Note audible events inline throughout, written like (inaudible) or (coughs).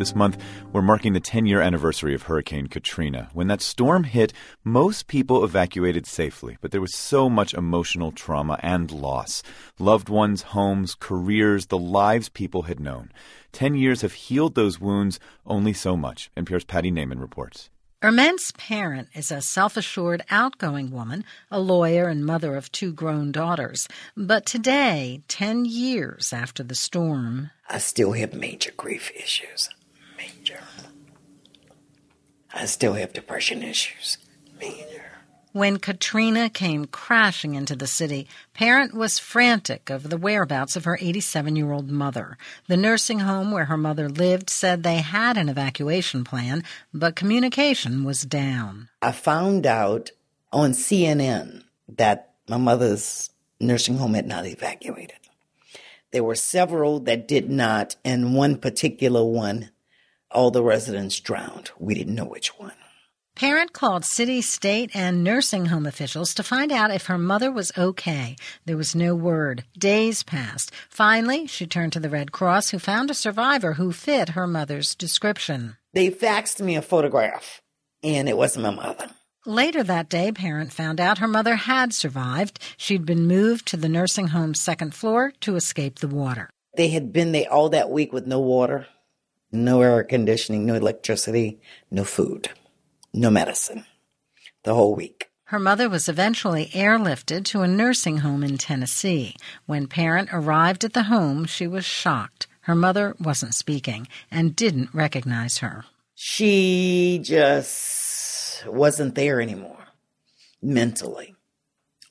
This month, we're marking the 10 year anniversary of Hurricane Katrina. When that storm hit, most people evacuated safely, but there was so much emotional trauma and loss. Loved ones, homes, careers, the lives people had known. 10 years have healed those wounds only so much. NPR's Patti Neighmond reports. Ermen's parent is a self assured, outgoing woman, a lawyer and mother of two grown daughters. But today, 10 years after the storm, I still have major grief issues. Major. I still have depression issues. Major. When Katrina came crashing into the city, Parent was frantic over the whereabouts of her 87 year old mother. The nursing home where her mother lived said they had an evacuation plan, but communication was down. I found out on CNN that my mother's nursing home had not evacuated. There were several that did not, and one particular one, all the residents drowned. We didn't know which one. Parent called city, state, and nursing home officials to find out if her mother was okay. There was no word. Days passed. Finally, she turned to the Red Cross, who found a survivor who fit her mother's description. They faxed me a photograph, and it wasn't my mother. Later that day, Parent found out her mother had survived. She'd been moved to the nursing home's second floor to escape the water. They had been there all that week with no water, no air conditioning, no electricity, no food no medicine the whole week. Her mother was eventually airlifted to a nursing home in Tennessee. When Parent arrived at the home, she was shocked. Her mother wasn't speaking and didn't recognize her. She just wasn't there anymore, mentally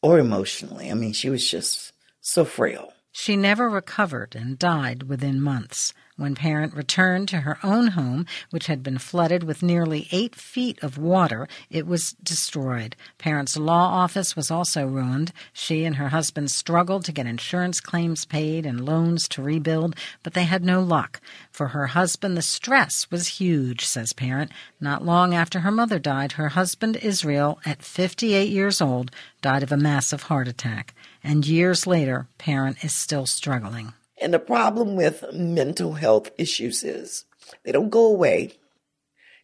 or emotionally. I mean, she was just so frail. She never recovered and died within months. When Parent returned to her own home, which had been flooded with nearly eight feet of water, it was destroyed. Parent's law office was also ruined. She and her husband struggled to get insurance claims paid and loans to rebuild, but they had no luck. For her husband, the stress was huge, says Parent. Not long after her mother died, her husband, Israel, at 58 years old, died of a massive heart attack. And years later, Parent is still struggling. And the problem with mental health issues is they don't go away.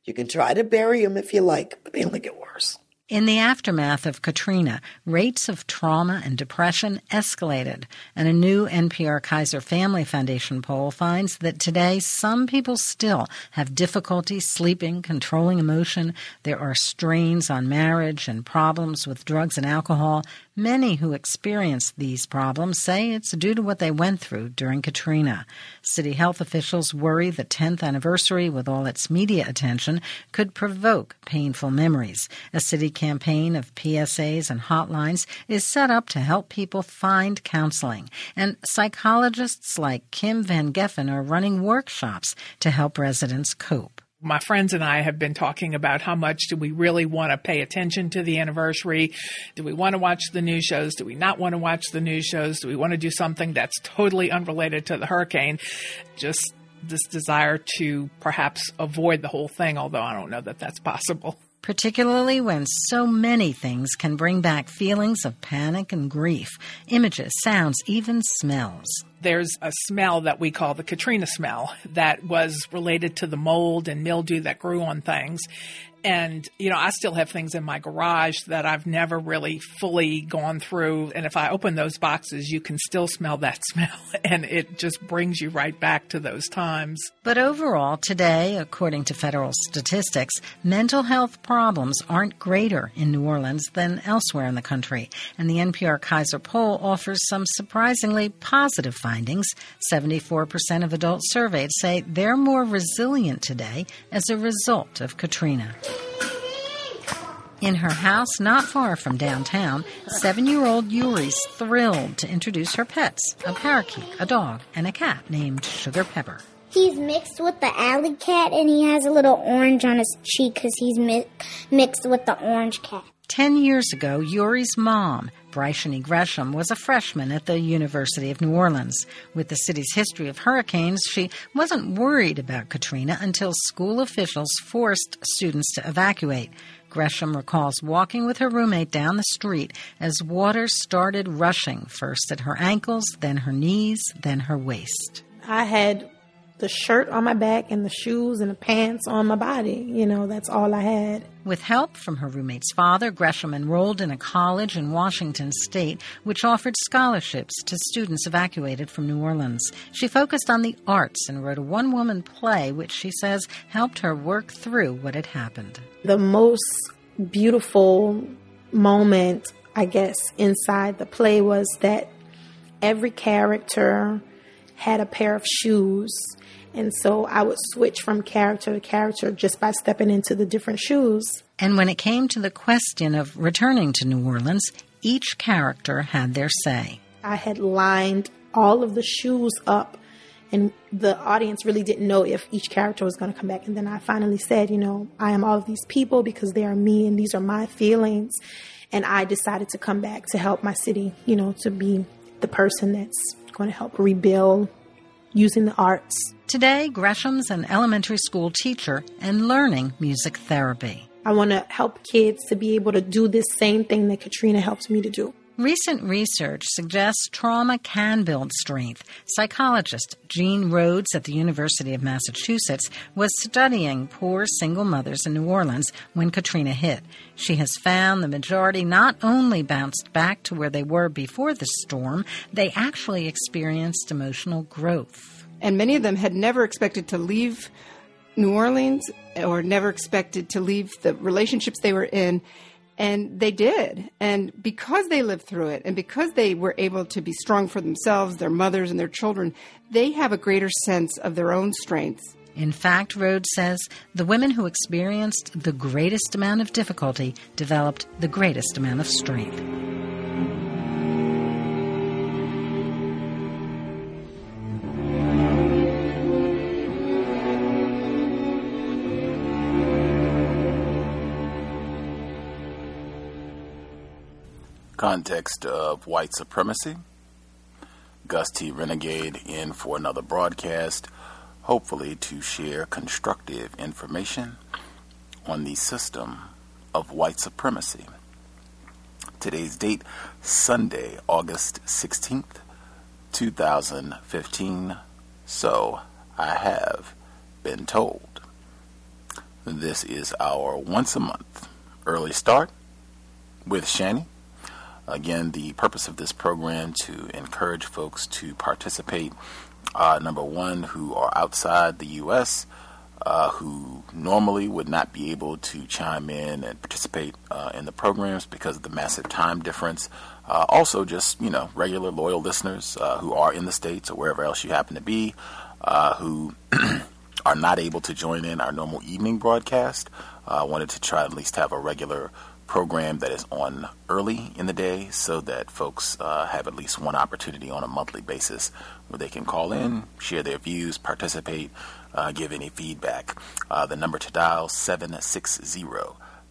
You can try to bury them if you like, but they only get worse. In the aftermath of Katrina, rates of trauma and depression escalated, and a new NPR Kaiser Family Foundation poll finds that today some people still have difficulty sleeping, controlling emotion. There are strains on marriage and problems with drugs and alcohol. Many who experience these problems say it's due to what they went through during Katrina. City health officials worry the 10th anniversary, with all its media attention, could provoke painful memories. A city campaign of PSAs and hotlines is set up to help people find counseling. And psychologists like Kim Van Geffen are running workshops to help residents cope my friends and I have been talking about how much do we really want to pay attention to the anniversary? Do we want to watch the news shows? Do we not want to watch the news shows? Do we want to do something that's totally unrelated to the hurricane? Just this desire to perhaps avoid the whole thing, although I don't know that that's possible particularly when so many things can bring back feelings of panic and grief, images, sounds, even smells. There's a smell that we call the Katrina smell that was related to the mold and mildew that grew on things. And, you know, I still have things in my garage that I've never really fully gone through. And if I open those boxes, you can still smell that (laughs) smell. And it just brings you right back to those times. But overall, today, according to federal statistics, mental health problems aren't greater in New Orleans than elsewhere in the country. And the NPR Kaiser poll offers some surprisingly positive findings. 74% of adults surveyed say they're more resilient today as a result of Katrina. In her house not far from downtown, seven year old Yuri's thrilled to introduce her pets a parakeet, a dog, and a cat named Sugar Pepper. He's mixed with the alley cat and he has a little orange on his cheek because he's mi- mixed with the orange cat. Ten years ago, Yuri's mom, Bryshani Gresham, was a freshman at the University of New Orleans. With the city's history of hurricanes, she wasn't worried about Katrina until school officials forced students to evacuate. Gresham recalls walking with her roommate down the street as water started rushing, first at her ankles, then her knees, then her waist. I had the shirt on my back and the shoes and the pants on my body. You know, that's all I had. With help from her roommate's father, Gresham enrolled in a college in Washington state which offered scholarships to students evacuated from New Orleans. She focused on the arts and wrote a one woman play which she says helped her work through what had happened. The most beautiful moment, I guess, inside the play was that every character had a pair of shoes and so I would switch from character to character just by stepping into the different shoes. And when it came to the question of returning to New Orleans, each character had their say. I had lined all of the shoes up, and the audience really didn't know if each character was going to come back. And then I finally said, you know, I am all of these people because they are me and these are my feelings. And I decided to come back to help my city, you know, to be the person that's going to help rebuild using the arts. Today, Gresham's an elementary school teacher and learning music therapy. I want to help kids to be able to do this same thing that Katrina helped me to do. Recent research suggests trauma can build strength. Psychologist Jean Rhodes at the University of Massachusetts was studying poor single mothers in New Orleans when Katrina hit. She has found the majority not only bounced back to where they were before the storm, they actually experienced emotional growth. And many of them had never expected to leave New Orleans or never expected to leave the relationships they were in and they did. And because they lived through it and because they were able to be strong for themselves, their mothers, and their children, they have a greater sense of their own strengths. In fact, Rhodes says the women who experienced the greatest amount of difficulty developed the greatest amount of strength. Context of white supremacy. Gus T. Renegade in for another broadcast, hopefully to share constructive information on the system of white supremacy. Today's date, Sunday, August 16th, 2015. So I have been told. This is our once a month early start with Channy Again, the purpose of this program to encourage folks to participate. Uh, number one, who are outside the U.S., uh, who normally would not be able to chime in and participate uh, in the programs because of the massive time difference. Uh, also, just you know, regular loyal listeners uh, who are in the states or wherever else you happen to be, uh, who (clears throat) are not able to join in our normal evening broadcast. I wanted to try at least have a regular program that is on early in the day so that folks uh, have at least one opportunity on a monthly basis where they can call in, share their views, participate, uh, give any feedback. Uh, the number to dial 760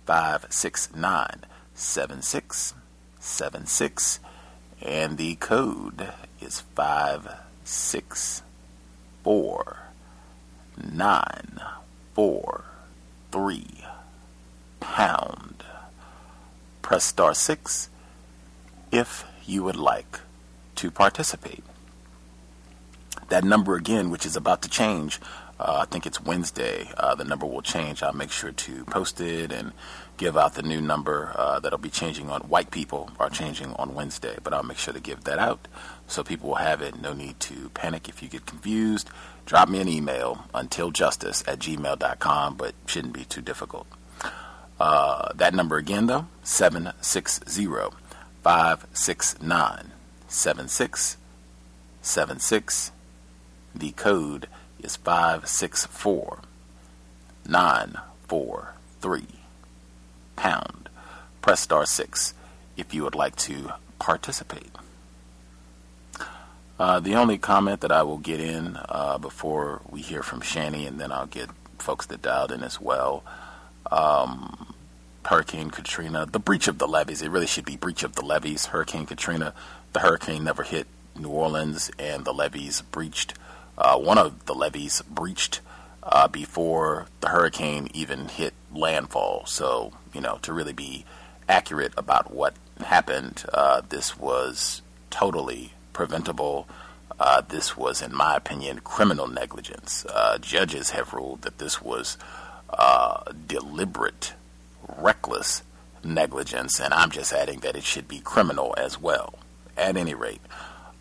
569 7676 and the code is 564943 pound. Press star 6 if you would like to participate. That number again, which is about to change, uh, I think it's Wednesday. Uh, the number will change. I'll make sure to post it and give out the new number uh, that'll be changing on white people are changing on Wednesday, but I'll make sure to give that out so people will have it. No need to panic if you get confused. Drop me an email untiljustice at gmail.com, but shouldn't be too difficult. Uh, that number again, though, 760 569 7676. The code is 564 943 pound. Press star 6 if you would like to participate. Uh, the only comment that I will get in uh, before we hear from Channy, and then I'll get folks that dialed in as well. Um, Hurricane Katrina, the breach of the levees. It really should be breach of the levees. Hurricane Katrina, the hurricane never hit New Orleans, and the levees breached uh, one of the levees breached uh, before the hurricane even hit landfall. So, you know, to really be accurate about what happened, uh, this was totally preventable. Uh, this was, in my opinion, criminal negligence. Uh, judges have ruled that this was uh, deliberate, reckless negligence, and I'm just adding that it should be criminal as well. At any rate,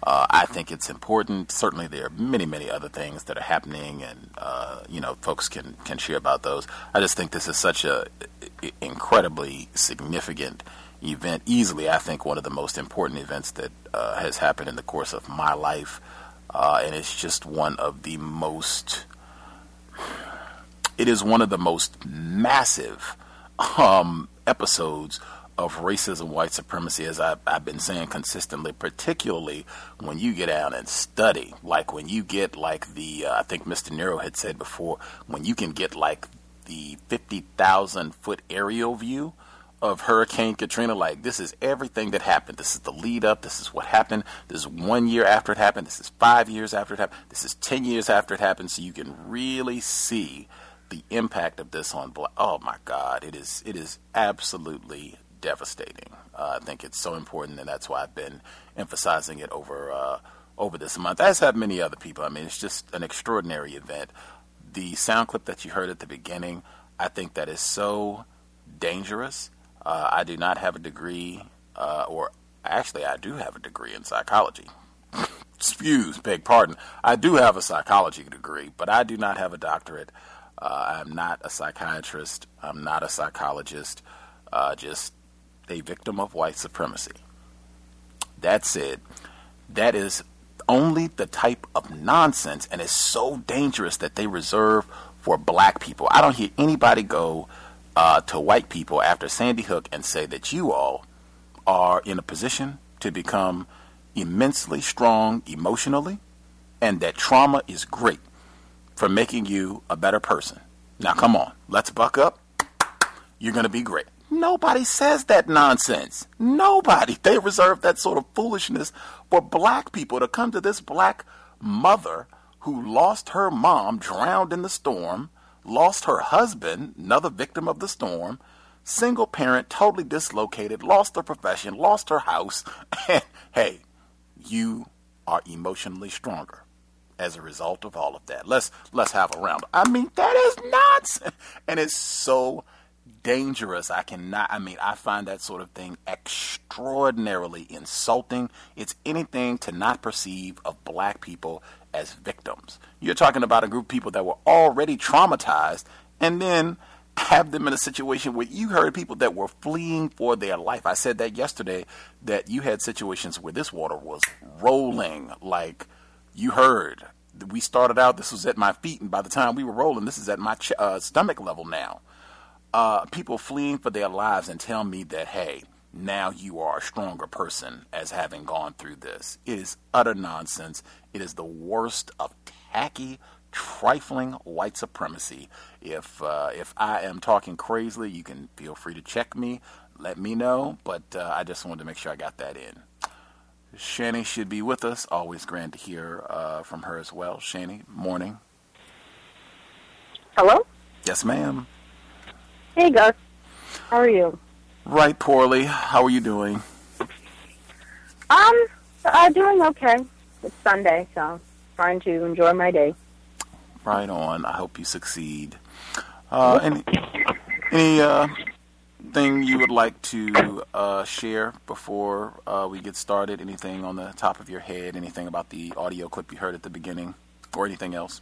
uh, I think it's important. Certainly, there are many, many other things that are happening, and uh, you know, folks can can share about those. I just think this is such a incredibly significant event. Easily, I think one of the most important events that uh, has happened in the course of my life, uh, and it's just one of the most. It is one of the most massive um, episodes of racism, white supremacy, as I've, I've, been saying consistently, particularly when you get out and study, like when you get like the, uh, I think Mr. Nero had said before, when you can get like the 50,000 foot aerial view of Hurricane Katrina, like this is everything that happened. This is the lead up. This is what happened. This is one year after it happened. This is five years after it happened. This is 10 years after it happened. So you can really see the impact of this on black. Oh my God, it is it is absolutely devastating. Uh, I think it's so important, and that's why I've been emphasizing it over uh, over this month, as have many other people. I mean, it's just an extraordinary event. The sound clip that you heard at the beginning, I think that is so dangerous. Uh, I do not have a degree, uh, or actually, I do have a degree in psychology. (laughs) Excuse, beg pardon. I do have a psychology degree, but I do not have a doctorate. Uh, I'm not a psychiatrist. I'm not a psychologist. Uh, just a victim of white supremacy. That said, that is only the type of nonsense and it's so dangerous that they reserve for black people. I don't hear anybody go uh, to white people after Sandy Hook and say that you all are in a position to become immensely strong emotionally and that trauma is great for making you a better person. Now, come on, let's buck up. You're going to be great. Nobody says that nonsense. Nobody. They reserve that sort of foolishness for black people to come to this black mother who lost her mom, drowned in the storm, lost her husband, another victim of the storm, single parent, totally dislocated, lost her profession, lost her house, and (laughs) hey, you are emotionally stronger as a result of all of that. Let's let's have a round. I mean, that is nonsense, (laughs) and it's so dangerous. I cannot, I mean, I find that sort of thing extraordinarily insulting. It's anything to not perceive of black people as victims. You're talking about a group of people that were already traumatized and then have them in a situation where you heard people that were fleeing for their life. I said that yesterday that you had situations where this water was rolling like you heard. We started out, this was at my feet, and by the time we were rolling, this is at my ch- uh, stomach level now. Uh, people fleeing for their lives and tell me that, hey, now you are a stronger person as having gone through this. It is utter nonsense. It is the worst of tacky, trifling white supremacy. If uh, if I am talking crazily, you can feel free to check me, let me know. But uh, I just wanted to make sure I got that in. Channy should be with us. Always grand to hear uh, from her as well. Channy, morning. Hello. Yes, ma'am. Hey, Gus. How are you? Right poorly. How are you doing? Um, uh, doing okay. It's Sunday, so trying to enjoy my day. Right on. I hope you succeed. Uh, any any uh, thing you would like to uh, share before uh, we get started? Anything on the top of your head? Anything about the audio clip you heard at the beginning, or anything else?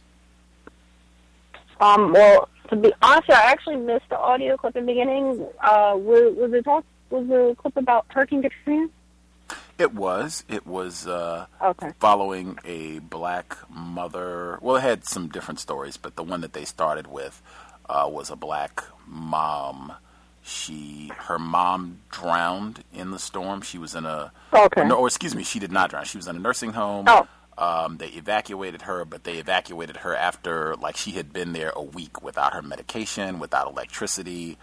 Um, well, to be honest, I actually missed the audio clip in the beginning. Uh, was, was it talk? Was the clip about Hurricane Katrina? It was. It was uh, Okay. following a black mother. Well, it had some different stories, but the one that they started with uh, was a black mom. She, her mom drowned in the storm. She was in a. Okay. No, or excuse me, she did not drown. She was in a nursing home. Oh. Um, they evacuated her, but they evacuated her after like she had been there a week without her medication, without electricity.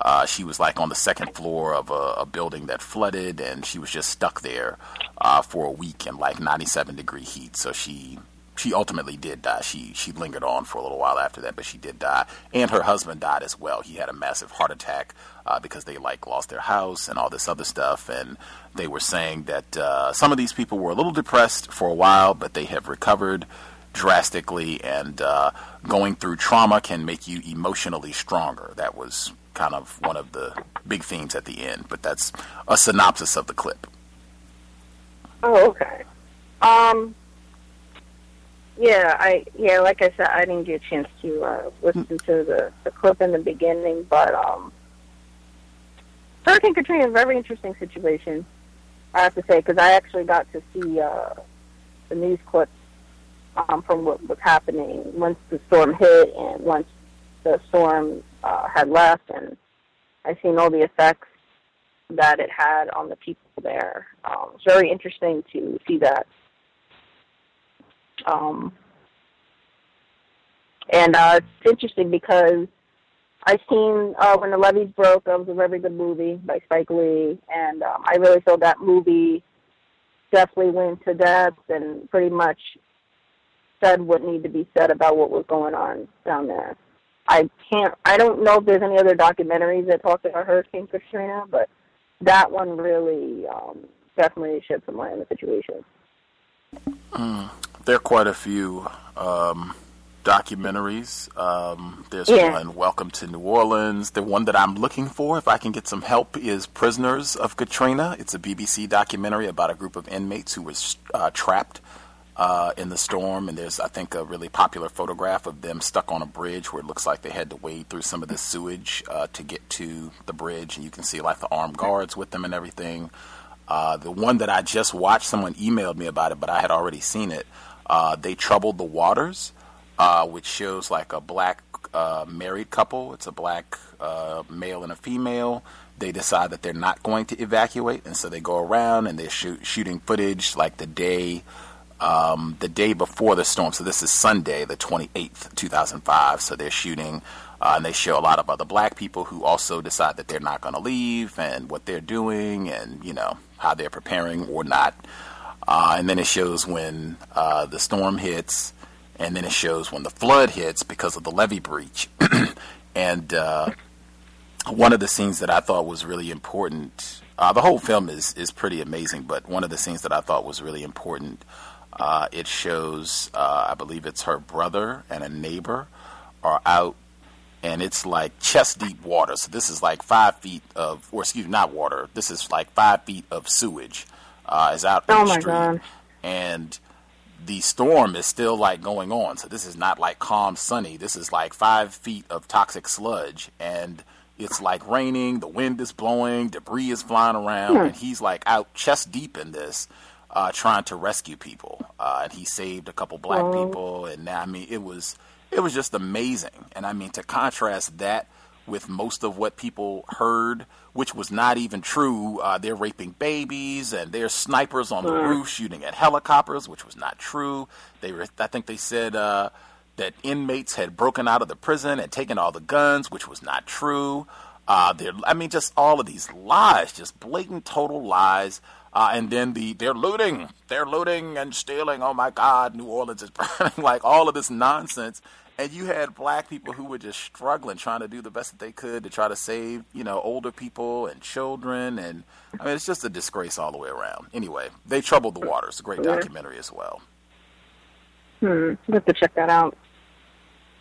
Uh, she was like on the second floor of a, a building that flooded, and she was just stuck there uh, for a week in like 97 degree heat. So she she ultimately did die. She she lingered on for a little while after that, but she did die. And her husband died as well. He had a massive heart attack uh, because they like lost their house and all this other stuff. And they were saying that uh, some of these people were a little depressed for a while, but they have recovered drastically. And uh, going through trauma can make you emotionally stronger. That was kind of one of the big themes at the end. But that's a synopsis of the clip. Oh, okay. Um, yeah, I yeah, like I said, I didn't get a chance to uh, listen to the the clip in the beginning, but um, Hurricane Katrina is a very interesting situation. I have to say because I actually got to see uh, the news clips um, from what was happening once the storm hit and once the storm uh, had left, and I seen all the effects that it had on the people there. Um, it's very interesting to see that. Um, and uh, it's interesting because I've seen uh, when the levees broke. That was a very good movie by Spike Lee, and um, I really feel that movie definitely went to depth and pretty much said what needed to be said about what was going on down there. I can't. I don't know if there's any other documentaries that talk about Hurricane Katrina, but that one really um, definitely shed some light on the situation. Mm, there are quite a few um, documentaries. Um, there's Yeah. one, Welcome to New Orleans. The one that I'm looking for, if I can get some help, is Prisoners of Katrina. It's a BBC documentary about a group of inmates who were uh, trapped uh, in the storm. And there's, I think, a really popular photograph of them stuck on a bridge where it looks like they had to wade through some of the sewage uh, to get to the bridge. And you can see like the armed guards with them and everything. Uh, the one that I just watched, someone emailed me about it, but I had already seen it. Uh, they troubled the waters, uh, which shows like a black uh, married couple. It's a black uh, male and a female. They decide that they're not going to evacuate, and so they go around and they're shoot, shooting footage like the day. Um, the day before the storm, so this is Sunday, the 28th, 2005. So they're shooting, uh, and they show a lot of other black people who also decide that they're not going to leave and what they're doing and, you know, how they're preparing or not. Uh, and then it shows when uh, the storm hits, and then it shows when the flood hits because of the levee breach. (clears throat) and uh, one of the scenes that I thought was really important, uh, the whole film is, is pretty amazing, but one of the scenes that I thought was really important, uh, it shows, uh, I believe it's her brother and a neighbor are out and it's like chest deep water. So this is like five feet of, or excuse me, not water. This is like five feet of sewage uh, is out in Oh the my street, God. and the storm is still like going on. So this is not like calm, sunny. This is like five feet of toxic sludge, and it's like raining. The wind is blowing, debris is flying around, Hmm. and he's like out chest deep in this, uh, trying to rescue people. Uh, and he saved a couple black Oh. people, and now I mean it was it was just amazing. And I mean to contrast that with most of what people heard, which was not even true. Uh, they're raping babies and there's snipers on the Mm. roof shooting at helicopters, which was not true. They were, I think they said uh, that inmates had broken out of the prison and taken all the guns, which was not true. Uh, they're, I mean, just all of these lies, just blatant, total lies. Uh, and then the they're looting, they're looting and stealing. Oh my God, New Orleans is (laughs) burning! like all of this nonsense. And you had black people who were just struggling, trying to do the best that they could to try to save, you know, older people and children. And I mean, it's just a disgrace all the way around. Anyway, they troubled the waters. A great documentary as well. Hmm. Have to check that out.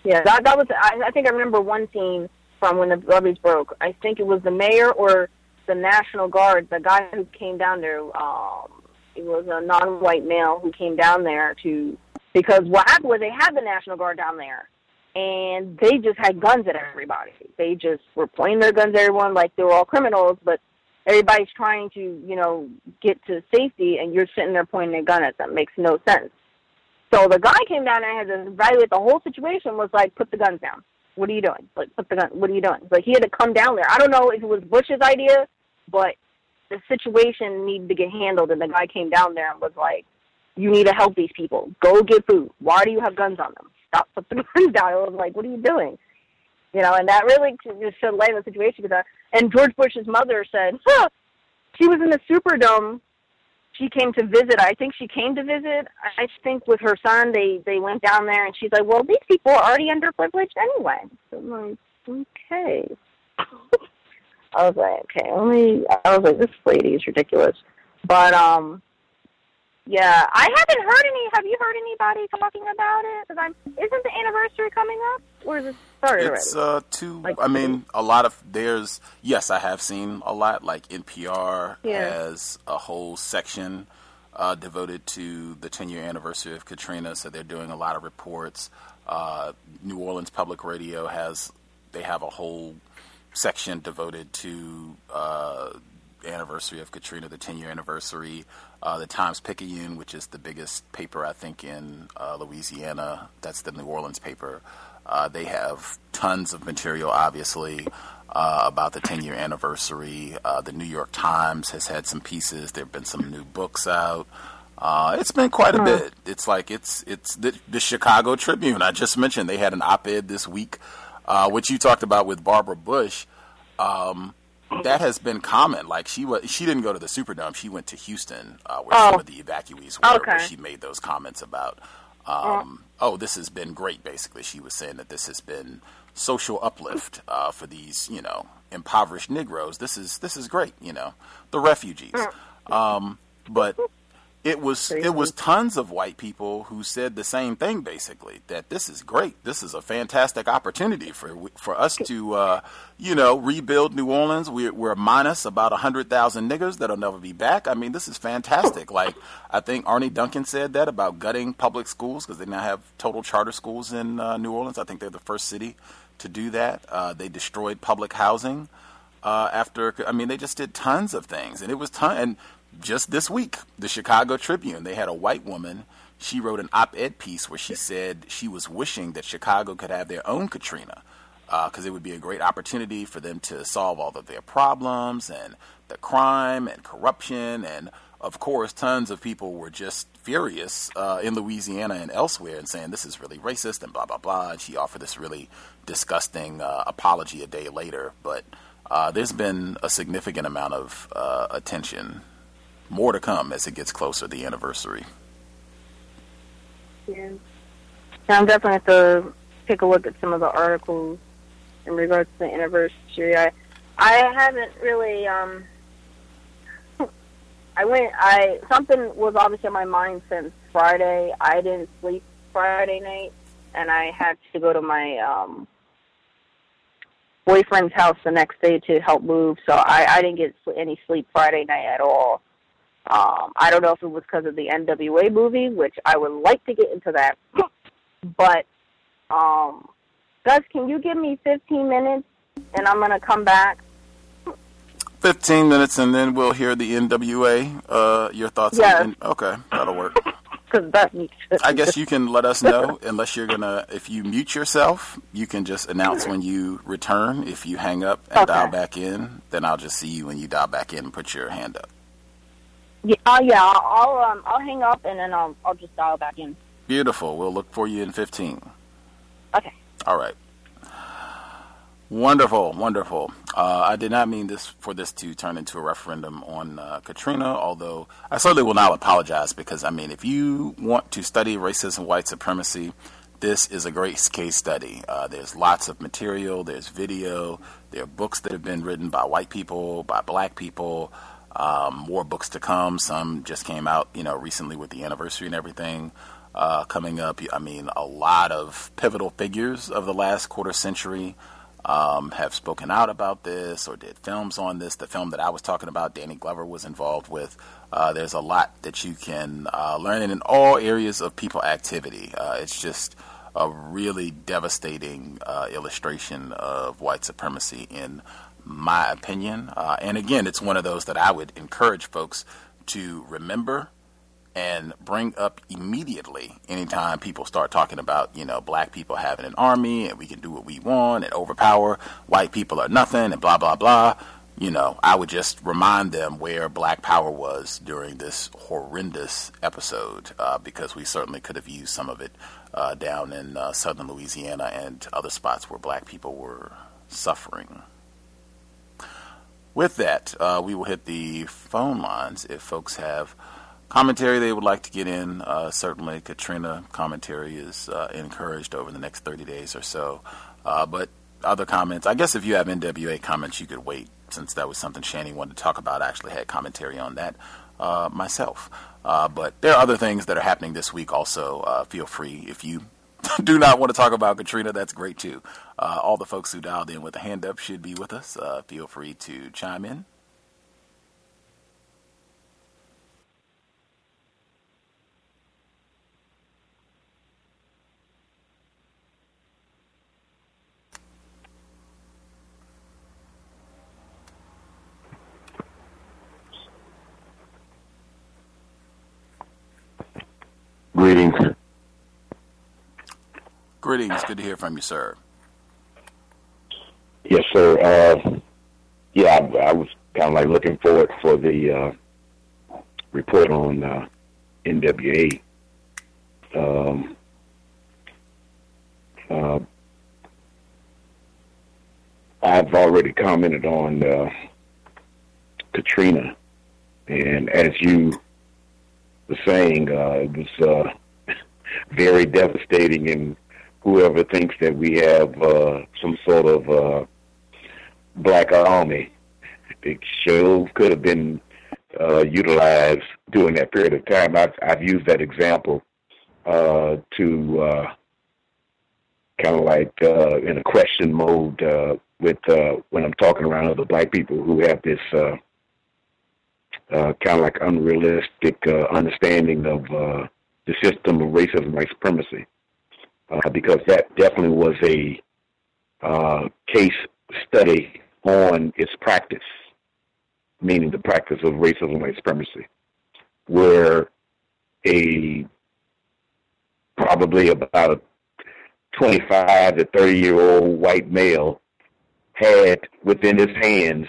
Yeah, that that was. I, I think I remember one scene from when the levees broke. I think it was the mayor or the National Guard, the guy who came down there. Um, it was a non-white male who came down there to because what happened was they had the National Guard down there, and they just had guns at everybody. They just were pointing their guns at everyone like they were all criminals, but everybody's trying to, you know, get to safety, and you're sitting there pointing a gun at them. Makes no sense. So the guy came down and had to evaluate the whole situation. Was like, put the guns down. What are you doing? Like, put the gun. What are you doing? Like, he had to come down there. I don't know if it was Bush's idea, but the situation needed to get handled. And the guy came down there and was like, you need to help these people. Go get food. Why do you have guns on them? Stop. Put the guns down. I was like, what are you doing? You know, and that really just should light the situation. Because, and George Bush's mother said, huh, she was in the Superdome she came to visit. I think she came to visit. I think with her son, they they went down there, and she's like, "Well, these people are already underprivileged anyway." So I'm like, "Okay." (laughs) I was like, "Okay." Me. I was like, "This lady is ridiculous," but um, yeah, I haven't heard any. Have you heard anybody talking about it? Because I'm. Isn't the anniversary coming up, or is it started It's already? uh two. I mean, a lot of there's yes, I have seen a lot. Like NPR Yeah. has a whole section uh, devoted to the 10 year anniversary of Katrina, so they're doing a lot of reports. Uh, New Orleans Public Radio has they have a whole section devoted to uh, anniversary of Katrina, the 10 year anniversary. Uh, the Times Picayune, which is the biggest paper I think in uh, Louisiana, that's the New Orleans paper. Uh, they have tons of material, obviously, uh, about the 10 year anniversary. Uh, the New York Times has had some pieces. There have been some new books out. Uh, it's been quite a bit. It's like it's it's the, the Chicago Tribune. I just mentioned they had an op-ed this week, uh, which you talked about with Barbara Bush. Um, that has been common. Like she was, she didn't go to the Superdome. She went to Houston, uh, where Oh. some of the evacuees were. Where she made those comments about, um, oh, this has been great. Basically, she was saying that this has been social uplift uh, for these, you know, impoverished Negroes. This is this is great. You know, the refugees. Um, but it was it was tons of white people who said the same thing basically that this is great. This is a fantastic opportunity for for us to uh, you know rebuild New Orleans. We're, we're minus about 100,000 niggers that'll never be back. I mean this is fantastic. Like I think Arne Duncan said that about gutting public schools because they now have total charter schools in uh, New Orleans. I think they're the first city to do that. Uh, they destroyed public housing uh, after I mean they just did tons of things. And it was ton and just this week the Chicago Tribune they had a white woman she wrote an op-ed piece where she said she was wishing that Chicago could have their own Katrina because it would be a great opportunity for them to solve all of their problems and the crime and corruption and of course tons of people were just furious uh, in Louisiana and elsewhere and saying this is really racist and blah blah blah and she offered this really disgusting uh, apology a day later but uh, there's been a significant amount of uh, attention. More to come as it gets closer to the anniversary. Yeah. I'm definitely have to take a look at some of the articles in regards to the anniversary. I I haven't really um (laughs) I went I something was obviously on my mind since Friday. I didn't sleep Friday night and I had to go to my um boyfriend's house the next day to help move, so I, I didn't get any sleep Friday night at all. Um, I don't know if it was because of the NWA movie, which I would like to get into that, (clears throat) but um, Gus, can you give me 15 minutes and I'm gonna come back? 15 minutes and then we'll hear the NWA. Uh, your thoughts? Yes. On, okay, that'll work. (laughs) That. I guess you can let us (laughs) know unless you're gonna. If you mute yourself, you can just announce when you return. If you hang up and Okay. dial back in, then I'll just see you when you dial back in and put your hand up. Yeah, uh, yeah. I'll I'll, um I'll hang up and then I'll I'll just dial back in. Beautiful. We'll look for you in 15. Okay. All right. Wonderful, wonderful. Uh, I did not mean this for this to turn into a referendum on uh, Katrina, although I certainly will not apologize because, I mean, if you want to study racism, white supremacy, this is a great case study. Uh, there's lots of material, there's video, there are books that have been written by white people, by black people, um, more books to come. Some just came out, you know, recently with the anniversary and everything uh, coming up. I mean, a lot of pivotal figures of the last quarter century um, have spoken out about this or did films on this. The film that I was talking about, Danny Glover was involved with. Uh, there's a lot that you can uh, learn in all areas of people activity. Uh, it's just a really devastating uh, illustration of white supremacy, in my opinion. Uh, and again, it's one of those that I would encourage folks to remember and bring up immediately anytime people start talking about, you know, black people having an army and we can do what we want and overpower white people are nothing and blah, blah, blah. You know, I would just remind them where black power was during this horrendous episode uh, because we certainly could have used some of it uh, down in uh, southern Louisiana and other spots where black people were suffering. With that, uh, we will hit the phone lines if folks have commentary they would like to get in. Uh, certainly, Katrina commentary is uh, encouraged over the next 30 days or so. Uh, but other comments, I guess if you have NWA comments, you could wait since that was something Channy wanted to talk about. I actually had commentary on that uh, myself. Uh, but there are other things that are happening this week also. Feel free if you (laughs) do not want to talk about Katrina, that's great too. Uh, all the folks who dialed in with a hand up should be with us. Uh, feel free to chime in. Greetings. Greetings. Good to hear from you, sir. Yes, sir. Uh, yeah, I, I was kind of like looking forward for the uh, report on uh, NWA. Um, uh, I've already commented on uh, Katrina, and as you were saying, uh, it was uh, (laughs) very devastating and whoever thinks that we have uh, some sort of uh, black army, it sure could have been uh, utilized during that period of time. I've, I've used that example uh, to uh, kind of like uh, in a question mode uh, with uh, when I'm talking around other black people who have this uh, uh, kind of like unrealistic uh, understanding of uh, the system of racism and white supremacy uh, because that definitely was a uh, case study on its practice, meaning the practice of racism and white supremacy, where a probably about a 25 to 30 year old white male had within his hands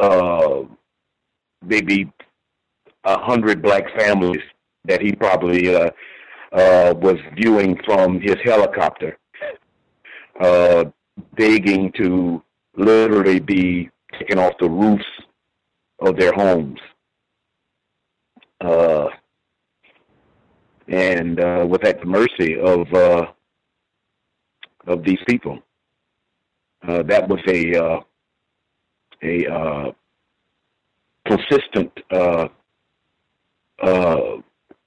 uh, maybe a hundred black families that he probably uh, uh, was viewing from his helicopter, uh, begging to literally be taken off the roofs of their homes. Uh, and uh, was at the mercy of uh, of these people. Uh, that was a uh, a uh, consistent uh,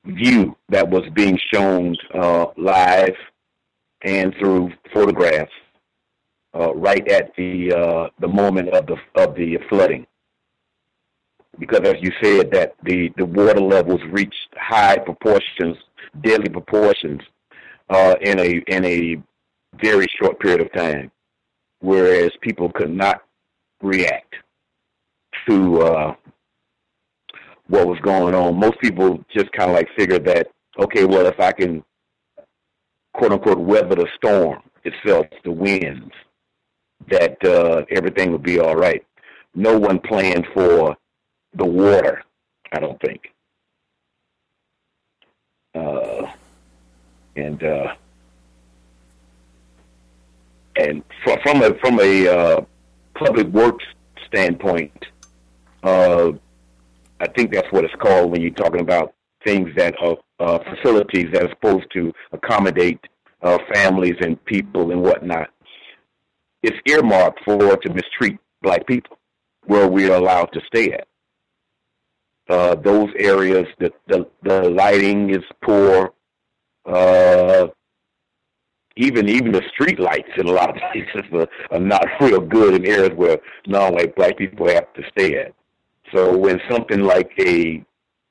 view that was being shown live and through photographs uh, right at the uh, the moment of the of the flooding, because as you said, that the the water levels reached high proportions, deadly proportions, uh, in a in a very short period of time, whereas people could not react to uh, what was going on. Most people just kind of like figured that, okay, well, if I can, quote unquote, weather the storm itself, the winds, that uh, everything would be all right. No one planned for the water, I don't think. Uh, and uh, and from, from a from a uh, public works standpoint, uh, I think that's what it's called when you're talking about things that are uh, facilities that are supposed to accommodate uh, families and people and whatnot. It's earmarked for to mistreat black people where we are allowed to stay at. Uh, those areas, the, the the lighting is poor. Uh, even even the street lights in a lot of (laughs) places are, are not (laughs) real good in areas where non-white black people have to stay at. So when something like a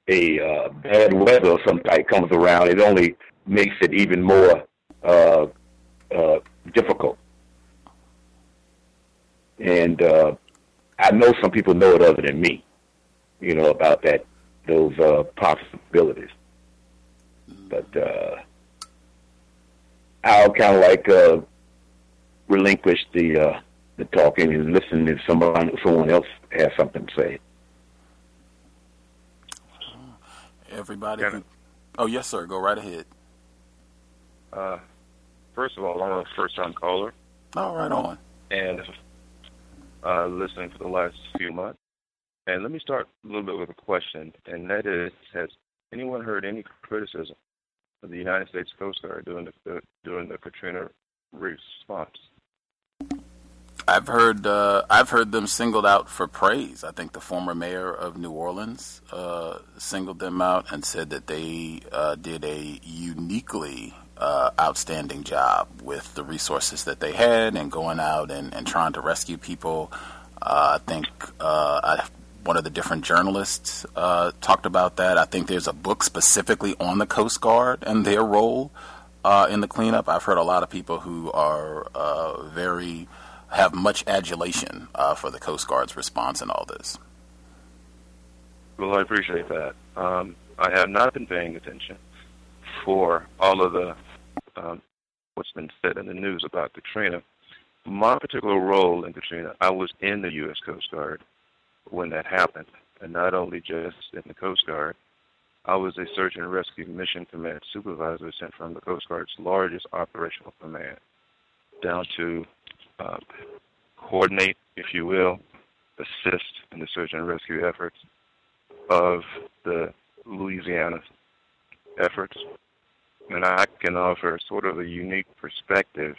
a uh, bad weather or some type comes around, it only makes it even more uh, uh, difficult. And uh, I know some people know it other than me, you know, about that those uh, possibilities. But uh, I'll kind of like uh, relinquish the uh, the talking and listen if someone someone else has something to say. Everybody. Who, oh yes, sir. Go right ahead. Uh, first of all, I'm a first-time caller. All right, on. And uh, listening for the last few months. And let me start a little bit with a question, and that is: Has anyone heard any criticism of the United States Coast Guard during the, the during the Katrina response? I've heard uh, I've heard them singled out for praise. I think the former mayor of New Orleans uh, singled them out and said that they uh, did a uniquely uh, outstanding job with the resources that they had and going out and, and trying to rescue people. Uh, I think uh, I, one of the different journalists talked about that. I think there's a book specifically on the Coast Guard and their role in the cleanup. I've heard a lot of people who are very have much adulation uh, for the Coast Guard's response in all this. Well, I appreciate that. Um, I have not been paying attention for all of the um, what's been said in the news about Katrina. My particular role in Katrina, I was in the U.S. Coast Guard when that happened, and not only just in the Coast Guard. I was a search and rescue mission command supervisor sent from the Coast Guard's largest operational command down to uh, coordinate, if you will, assist in the search and rescue efforts of the Louisiana efforts. And I can offer sort of a unique perspective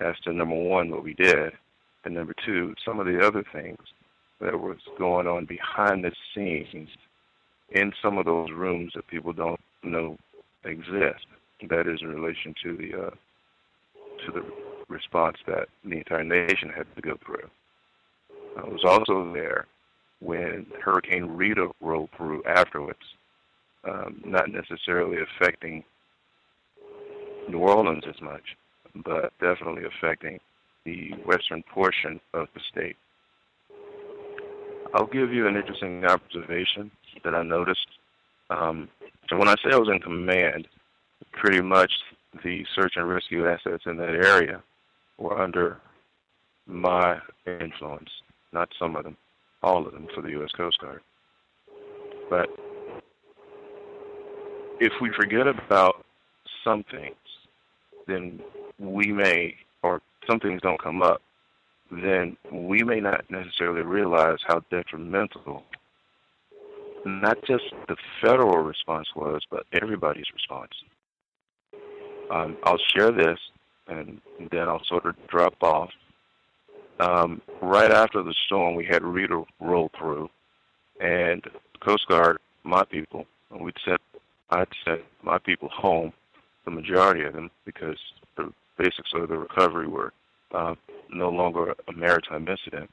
as to number one, what we did, and number two, some of the other things that was going on behind the scenes in some of those rooms that people don't know exist. That is in relation to the uh, to the response that the entire nation had to go through. I was also there when Hurricane Rita rolled through afterwards, um, not necessarily affecting New Orleans as much, but definitely affecting the western portion of the state. I'll give you an interesting observation that I noticed. Um, so when I say I was in command, pretty much the search and rescue assets in that area were under my influence, not some of them, all of them for the U.S. Coast Guard. But if we forget about some things, then we may, or some things don't come up, then we may not necessarily realize how detrimental not just the federal response was, but everybody's response. Um, I'll share this and then I'll sort of drop off. Um, right after the storm, we had Rita roll through, and Coast Guard, my people, we'd set, I'd set my people home, the majority of them, because the basics of the recovery were uh, no longer a maritime incident.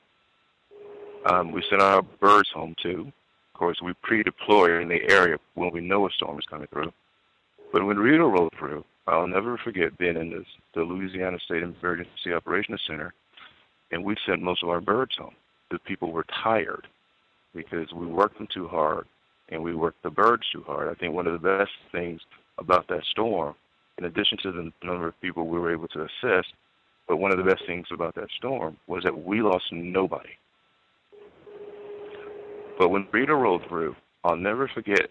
Um, we sent our birds home too. Of course, we pre-deploy in the area when we know a storm is coming through. But when Rita rolled through, I'll never forget being in this, the Louisiana State Emergency Operations Center, and we sent most of our birds home. The people were tired because we worked them too hard and we worked the birds too hard. I think one of the best things about that storm, in addition to the number of people we were able to assist, but one of the best things about that storm was that we lost nobody. But when Rita rolled through, I'll never forget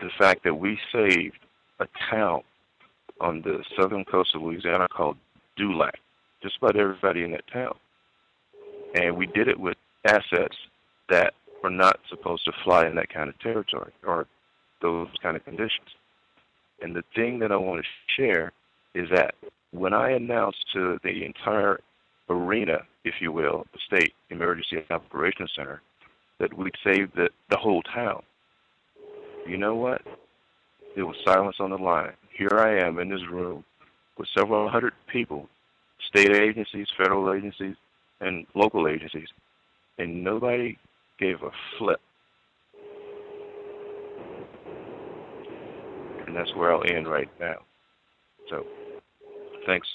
the fact that we saved a town on the southern coast of Louisiana called Dulac. Just about everybody in that town. And we did it with assets that were not supposed to fly in that kind of territory or those kind of conditions. And the thing that I want to share is that when I announced to the entire arena, if you will, the State Emergency Operations Center, that we'd saved the, the whole town, you know what? There was silence on the line. Here I am in this room with several hundred people, state agencies, federal agencies, and local agencies, and nobody gave a flip. And that's where I'll end right now. So, thanks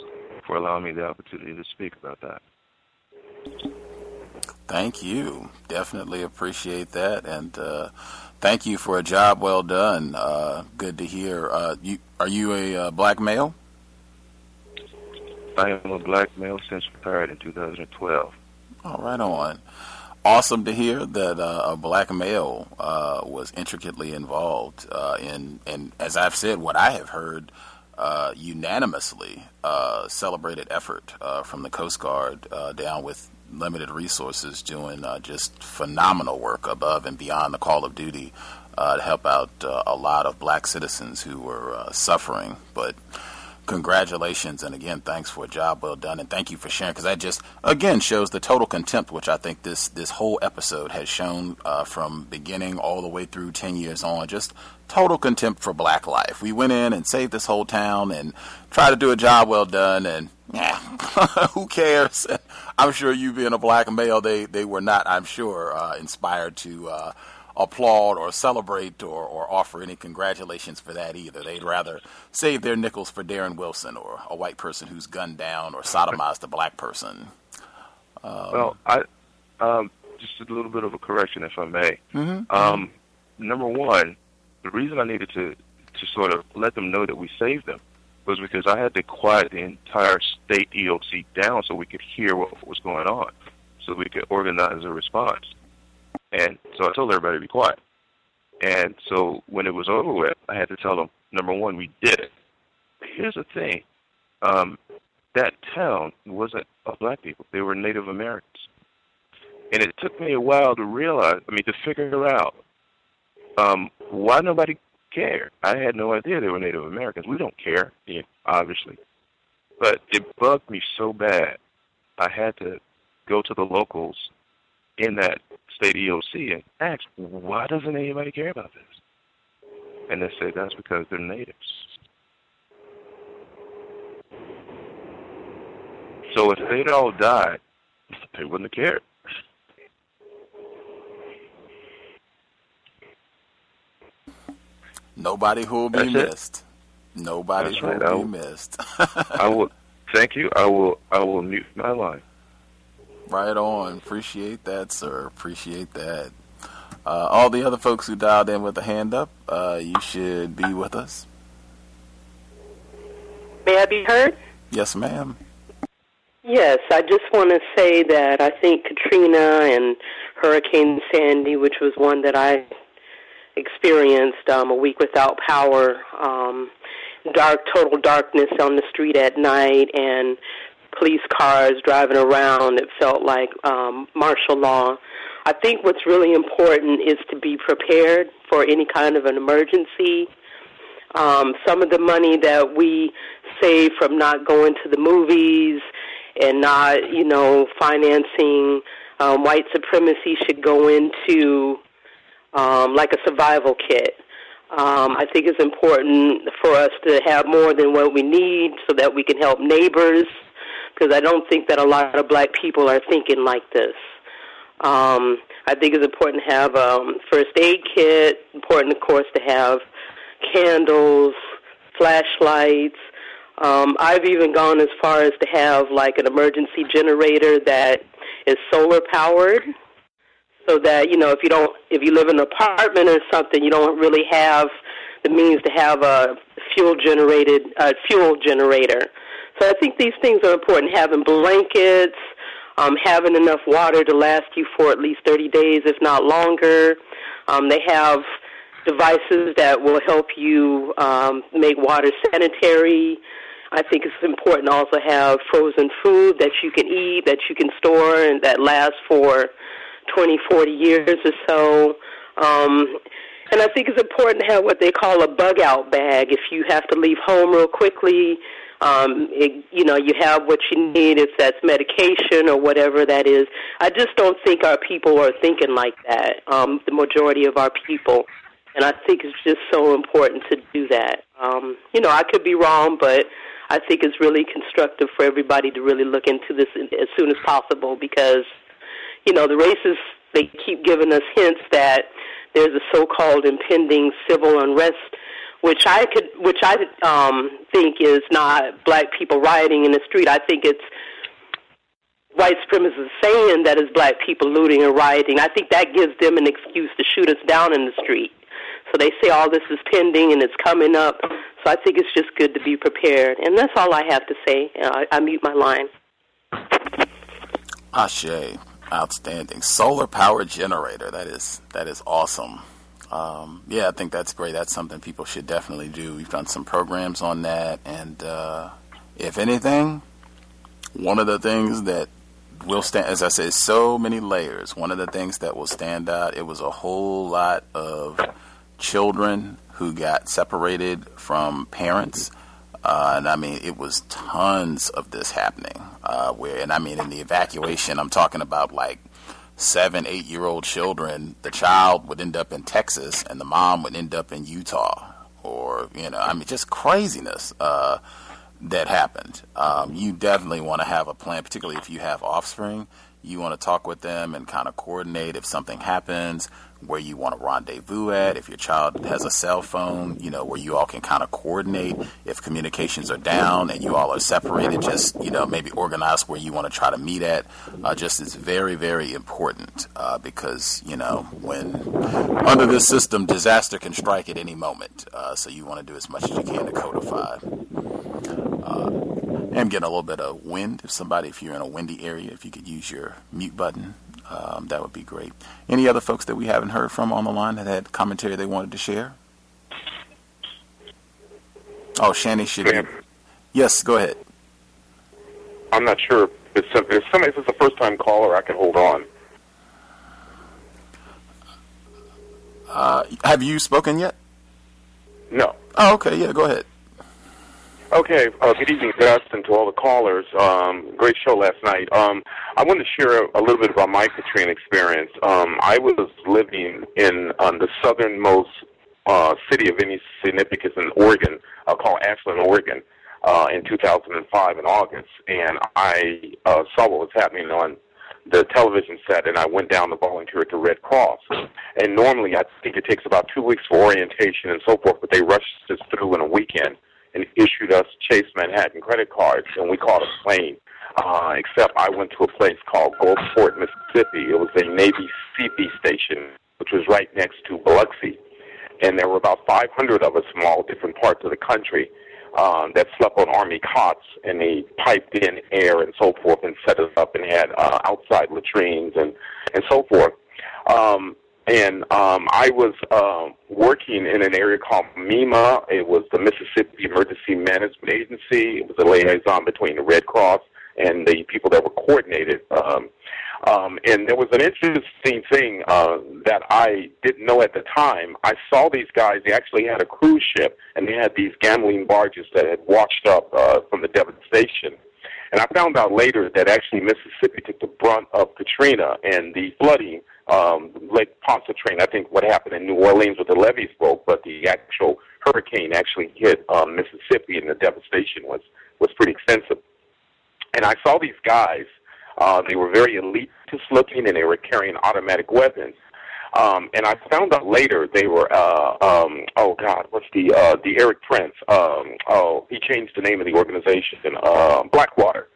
for allowing me the opportunity to speak about that. Thank you. Definitely appreciate that, and uh, thank you for a job well done. Uh, good to hear. Uh, you are you a uh, black male? I am a black male since retired in 2012. All right, on. Awesome to hear that uh, a black male uh, was intricately involved in, and as I've said, what I have heard. unanimously celebrated effort from the Coast Guard down with limited resources doing uh, just phenomenal work above and beyond the call of duty uh, to help out uh, a lot of black citizens who were uh, suffering. But congratulations and again thanks for a job well done and thank you for sharing because that just again shows the total contempt which i think this this whole episode has shown uh, from beginning all the way through 10 years on just total contempt for black life. We went in and saved this whole town and tried to do a job well done and yeah (laughs) who cares? (laughs) I'm sure you being a black male they they were not i'm sure uh, inspired to uh, applaud or celebrate or, or offer any congratulations for that either. They'd rather save their nickels for Darren Wilson or a white person who's gunned down or sodomized a black person. Um, well, I um, just a little bit of a correction, if I may. Mm-hmm. Um, number one, the reason I needed to to sort of let them know that we saved them was because I had to quiet the entire state EOC down so we could hear what was going on, so we could organize a response. And so I told everybody to be quiet. And so when it was over with, I had to tell them, number one, we did it. Here's the thing. Um, that town wasn't of black people. They were Native Americans. And it took me a while to realize, I mean, to figure out um, why nobody cared. I had no idea they were Native Americans. We don't care, obviously. But it bugged me so bad, I had to go to the locals in that state EOC and ask, why doesn't anybody care about this? And they say that's because they're natives. So if they'd all died, they wouldn't have cared. Nobody who will be That's missed. It. Nobody That's who right. will I be missed. (laughs) I will. Thank you. I will. I will mute my line. Right on. Appreciate that, sir. Appreciate that. Uh, all the other folks who dialed in with a hand up, uh, you should be with us. May I be heard? Yes, ma'am. Yes, I just want to say that I think Katrina and Hurricane Sandy, which was one that I experienced um, a week without power, um, dark, total darkness on the street at night, and police cars driving around. It felt like um, martial law. I think what's really important is to be prepared for any kind of an emergency. Um, some of the money that we save from not going to the movies and not, you know, financing um, white supremacy should go into um, like a survival kit. Um, I think it's important for us to have more than what we need so that we can help neighbors because I don't think that a lot of black people are thinking like this. Um, I think it's important to have um, first aid kit. Important, of course, to have candles, flashlights. Um, I've even gone as far as to have like an emergency generator that is solar powered, so that you know if you don't if you live in an apartment or something, you don't really have the means to have a fuel generated uh, fuel generator. So I think these things are important. Having blankets, um, having enough water to last you for at least 30 days, if not longer. Um, they have devices that will help you um, make water sanitary. I think it's important to also have frozen food that you can eat, that you can store, and that lasts for 20, 40 years or so. Um, and I think it's important to have what they call a bug out bag. If you have to leave home real quickly, um, it, you know, you have what you need, if that's medication or whatever that is. I just don't think our people are thinking like that, um, the majority of our people. And I think it's just so important to do that. Um, you know, I could be wrong, but I think it's really constructive for everybody to really look into this as soon as possible because, you know, the racists, they keep giving us hints that there's a so-called impending civil unrest which I could, which I um, think is not black people rioting in the street. I think it's white supremacists saying that it's black people looting and rioting. I think that gives them an excuse to shoot us down in the street. So they say all this is pending and it's coming up. So I think it's just good to be prepared. And that's all I have to say. I, I mute my line. Ashe, outstanding. Solar power generator. That is that is awesome. Um, yeah, I think that's great. That's something people should definitely do. We've done some programs on that, and uh, if anything, one of the things that will stand, as I said, so many layers. One of the things that will stand out, it was a whole lot of children who got separated from parents. Uh, and I mean, it was tons of this happening. Uh, where, and I mean, in the evacuation, I'm talking about like seven, eight year old children, the child would end up in Texas and the mom would end up in Utah. Or, you know, I mean, just craziness uh, that happened. Um, you definitely want to have a plan, particularly if you have offspring. You want to talk with them and kind of coordinate if something happens where you want to rendezvous at, if your child has a cell phone, you know, where you all can kind of coordinate if communications are down and you all are separated, just, you know, maybe organize where you want to try to meet at. Uh, just is very, very important uh, because, you know, when under this system, disaster can strike at any moment. Uh, so you want to do as much as you can to codify. Uh, I'm getting a little bit of wind. If somebody, if you're in a windy area, if you could use your mute button, um, that would be great. Any other folks that we haven't heard from on the line that had commentary they wanted to share? Oh, Channy should. Be... Yes, go ahead. I'm not sure. If, if if it's a first time caller, I can hold on. Uh, have you spoken yet? No. Oh, okay. Yeah, go ahead. Okay, uh, good evening, Gus, and to all the callers. Um, great show last night. Um, I want to share a, a little bit about my Katrina experience. Um, I was living in um, the southernmost uh, city of any significance in Oregon, uh, called Ashland, Oregon, uh, in 2005 in August, and I uh, saw what was happening on the television set, and I went down to volunteer at the Red Cross. And normally, I think it takes about two weeks for orientation and so forth, but they rushed us through in a weekend and issued us Chase Manhattan credit cards, and we caught a plane. Uh, except I went to a place called Gulfport, Mississippi. It was a Navy CP station, which was right next to Biloxi. And there were about 500 of us from all different parts of the country um, that slept on Army cots, and they piped in air and so forth and set us up and had uh, outside latrines and, and so forth. Um, and um, I was uh, working in an area called MEMA. It was the Mississippi Emergency Management Agency. It was a liaison between the Red Cross and the people that were coordinated. Um, um, and there was an interesting thing uh, that I didn't know at the time. I saw these guys. They actually had a cruise ship, and they had these gambling barges that had washed up uh, from the devastation. And I found out later that actually Mississippi took the brunt of Katrina and the flooding um, Lake Pontchartrain. I think what happened in New Orleans with the levees broke, but the actual hurricane actually hit um, Mississippi, and the devastation was was pretty extensive. and I saw these guys. Uh, they were very elitist looking, and they were carrying automatic weapons. Um, and I found out later they were, uh, um, oh God, what's the uh, the Erik Prince? Um, oh, he changed the name of the organization, uh, Blackwater.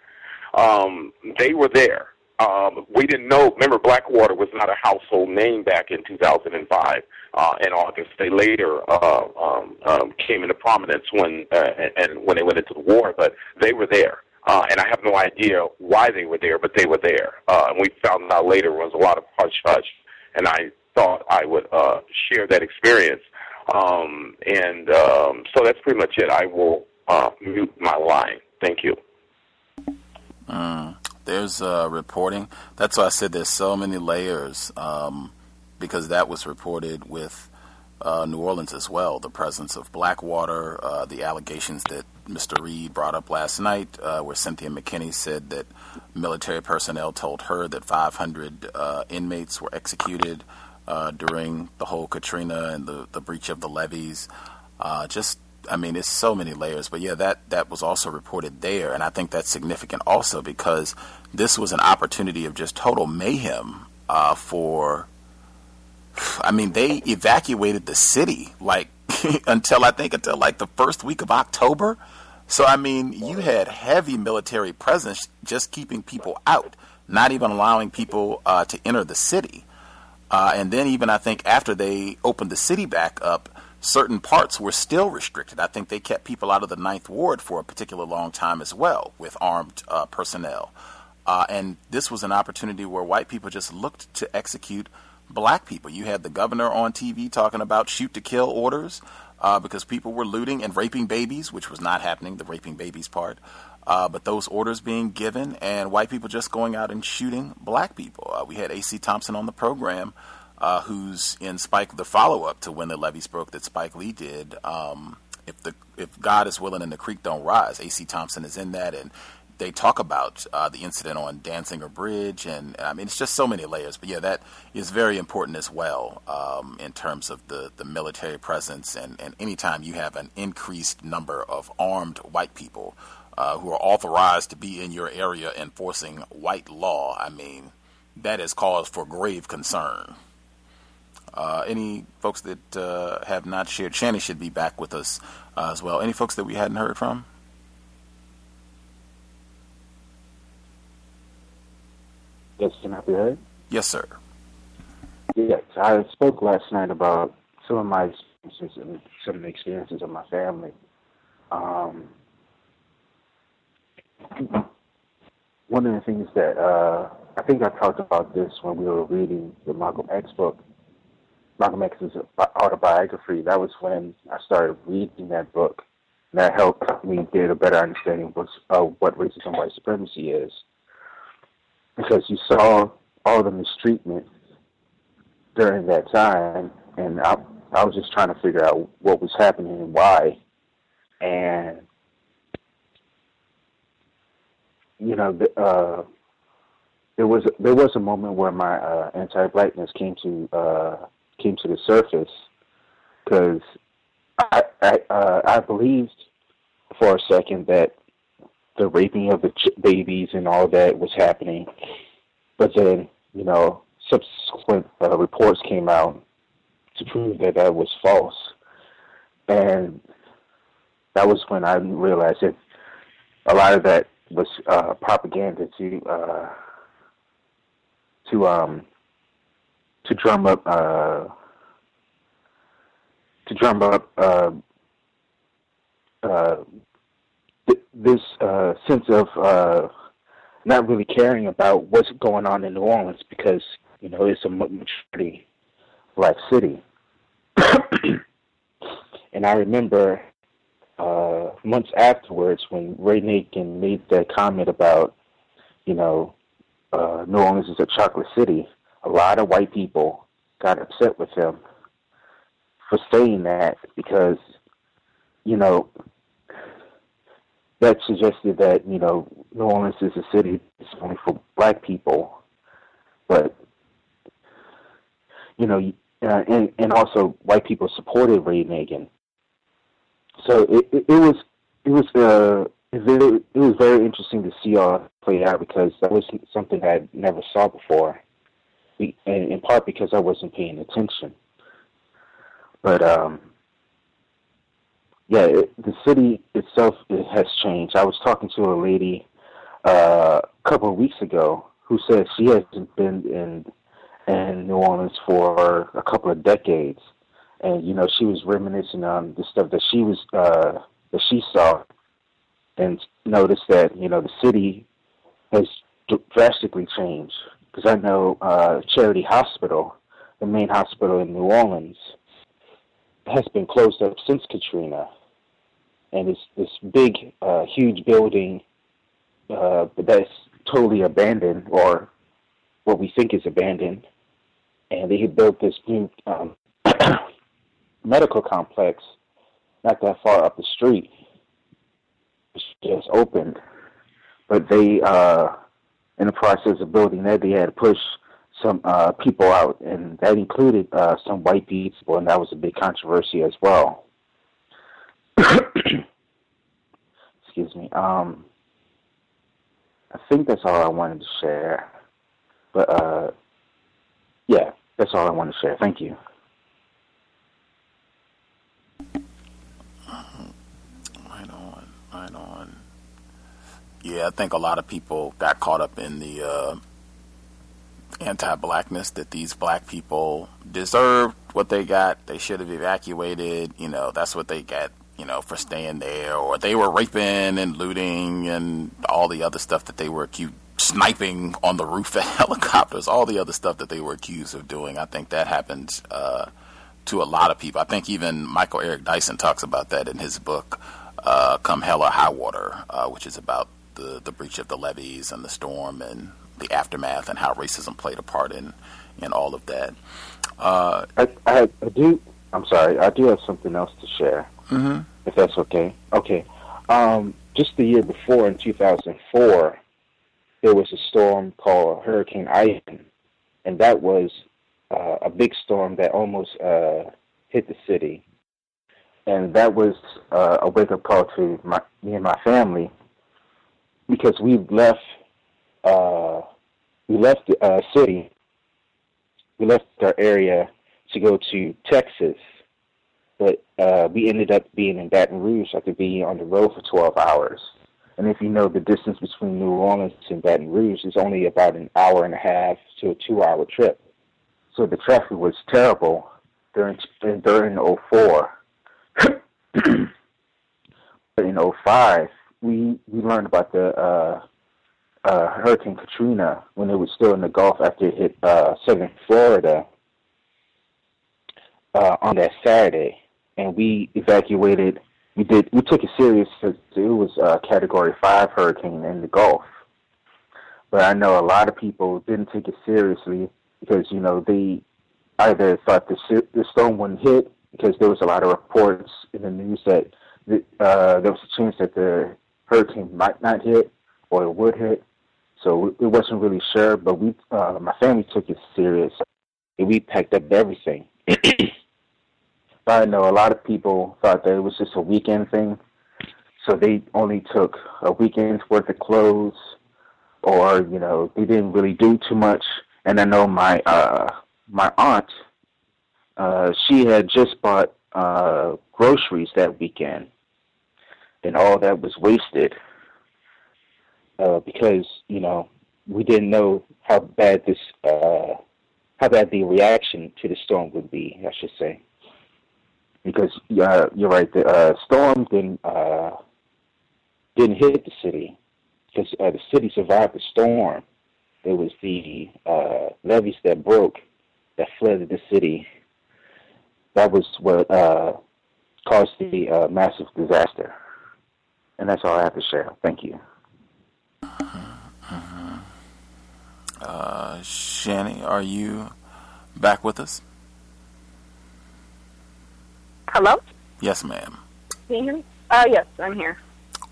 Um, they were there. Um, we didn't know. Remember, Blackwater was not a household name back in 2005. Uh, in August, they later uh, um, um, came into prominence when uh, and when they went into the war. But they were there. Uh, and I have no idea why they were there, but they were there. Uh, and we found out later was a lot of hush hush. And I thought I would uh, share that experience. Um, and um, so that's pretty much it. I will uh, mute my line. Thank you. Mm, there's uh, reporting. That's why I said there's so many layers um, because that was reported with uh, New Orleans as well. The presence of Blackwater, uh, the allegations that Mr. Reed brought up last night, uh, where Cynthia McKinney said that military personnel told her that 500 uh, inmates were executed uh, during the whole Katrina and the, the breach of the levees. Uh, just, I mean, it's so many layers. But yeah, that, that was also reported there. And I think that's significant also because this was an opportunity of just total mayhem uh, for. I mean, they evacuated the city like (laughs) until I think until like the first week of October. So I mean, you had heavy military presence just keeping people out, not even allowing people uh, to enter the city. Uh, and then even I think after they opened the city back up, certain parts were still restricted. I think they kept people out of the Ninth Ward for a particular long time as well with armed uh, personnel. Uh, and this was an opportunity where white people just looked to execute black people. You had the governor on TV talking about shoot to kill orders uh, because people were looting and raping babies, which was not happening, the raping babies part. Uh, but those orders being given and white people just going out and shooting black people. Uh, we had A.C. Thompson on the program, uh, who's in Spike, the follow up to When the Levees Broke that Spike Lee did. Um, if the if God is willing and the creek don't rise, A.C. Thompson is in that, and they talk about uh, the incident on Danziger Bridge, and I mean it's just so many layers. But yeah, that is very important as well um, in terms of the, the military presence, and, and anytime you have an increased number of armed white people uh, who are authorized to be in your area enforcing white law, I mean, that is cause for grave concern. Uh, any folks that uh, have not shared, Channy should be back with us uh, as well. Any folks that we hadn't heard from? Yes, can I be heard? Yes, sir. Yes, I spoke last night about some of my experiences and some of the experiences of my family. Um, one of the things that uh, I think I talked about this when we were reading the Malcolm X book, Malcolm X's autobiography. That was when I started reading that book. And that helped me get a better understanding of what racism and white supremacy is. Because you saw all the mistreatment during that time, and I, I was just trying to figure out what was happening and why. And you know, uh, there was there was a moment where my uh, anti-blackness came to uh, came to the surface because I I, uh, I believed for a second that the raping of the ch- babies and all that was happening, but then you know subsequent uh, reports came out to prove that that was false, and that was when I realized that a lot of that was uh, propaganda to uh, to um to drum up uh, to drum up uh, uh, th- this uh, sense of not really caring about what's going on in New Orleans because you know it's a majority black city. (coughs) and I remember uh, months afterwards when Ray Nagin made that comment about, you know, uh, New Orleans is a chocolate city, a lot of white people got upset with him for saying that because, you know, that suggested that, you know, New Orleans is a city that's only for black people. But, you know, uh, and, and also white people supported Ray Nagin so it, it, it was it was uh, it, it was very interesting to see all play out because that was something I never saw before, in part because I wasn't paying attention. But um, yeah, it, the city itself it has changed. I was talking to a lady uh, a couple of weeks ago who said she hasn't been in in New Orleans for a couple of decades, and you know she was reminiscing on the stuff that she was uh, that she saw, and noticed that you know the city has drastically changed. Because I know uh, Charity Hospital, the main hospital in New Orleans, has been closed up since Katrina, and it's this big, uh, huge building uh, that's totally abandoned, or what we think is abandoned. And they had built this new um, medical complex not that far up the street. It's just opened, but they, uh, in the process of building that, they had to push some uh, people out, and that included uh, some white people, and that was a big controversy as well. (coughs) Excuse me. Um, I think that's all I wanted to share. But uh, yeah, that's all I want to share. Thank you. Right on, right on. Yeah, I think a lot of people got caught up in the uh, anti-blackness that these black people deserved what they got. They should have evacuated. You know, that's what they got. You know, for staying there, or they were raping and looting and all the other stuff that they were accused sniping on the roof of (laughs) helicopters, all the other stuff that they were accused of doing. I think that happened uh, to a lot of people. I think even Michael Eric Dyson talks about that in his book, uh, "Come Hell or High Water," uh, which is about the the breach of the levees and the storm and the aftermath and how racism played a part in in all of that. Uh, I, I, I do. I'm sorry. I do have something else to share, mm-hmm. if that's okay. Okay. Um, just the year before, in 2004, there was a storm called Hurricane Ivan, and that was uh, a big storm that almost uh, hit the city. And that was uh, a wake up call to my, me and my family because we left uh, we left the uh, city, we left our area to go to Texas, but uh, we ended up being in Baton Rouge after being on the road for 12 hours. And if you know the distance between New Orleans and Baton Rouge is only about an hour and a half to a two-hour trip. So the traffic was terrible during during 04. (clears throat) but in 05, we we learned about the uh, uh, Hurricane Katrina when it was still in the Gulf after it hit uh, southern Florida uh, on that Saturday, and we evacuated. We did. We took it serious because it was a Category Five hurricane in the Gulf. But I know a lot of people didn't take it seriously because you know they either thought the the storm wouldn't hit because there was a lot of reports in the news that uh, there was a chance that the hurricane might not hit or it would hit. So it wasn't really sure, but we, uh, my family took it serious, and we packed up everything. (clears throat) I know a lot of people thought that it was just a weekend thing, so they only took a weekend's worth of clothes, or you know, they didn't really do too much. And I know my uh, my aunt, uh, she had just bought uh, groceries that weekend, and all that was wasted uh, because you know we didn't know how bad this uh, how bad the reaction to the storm would be. I should say because you're right. The uh, storm didn't uh, didn't hit the city because uh, the city survived the storm. It was the uh, levees that broke that flooded the city. That was what uh, caused the uh, massive disaster. And that's all I have to share. Thank you. Uh, Channy, are you back with us? Hello? Yes, ma'am. Can you hear me? Uh, yes, I'm here.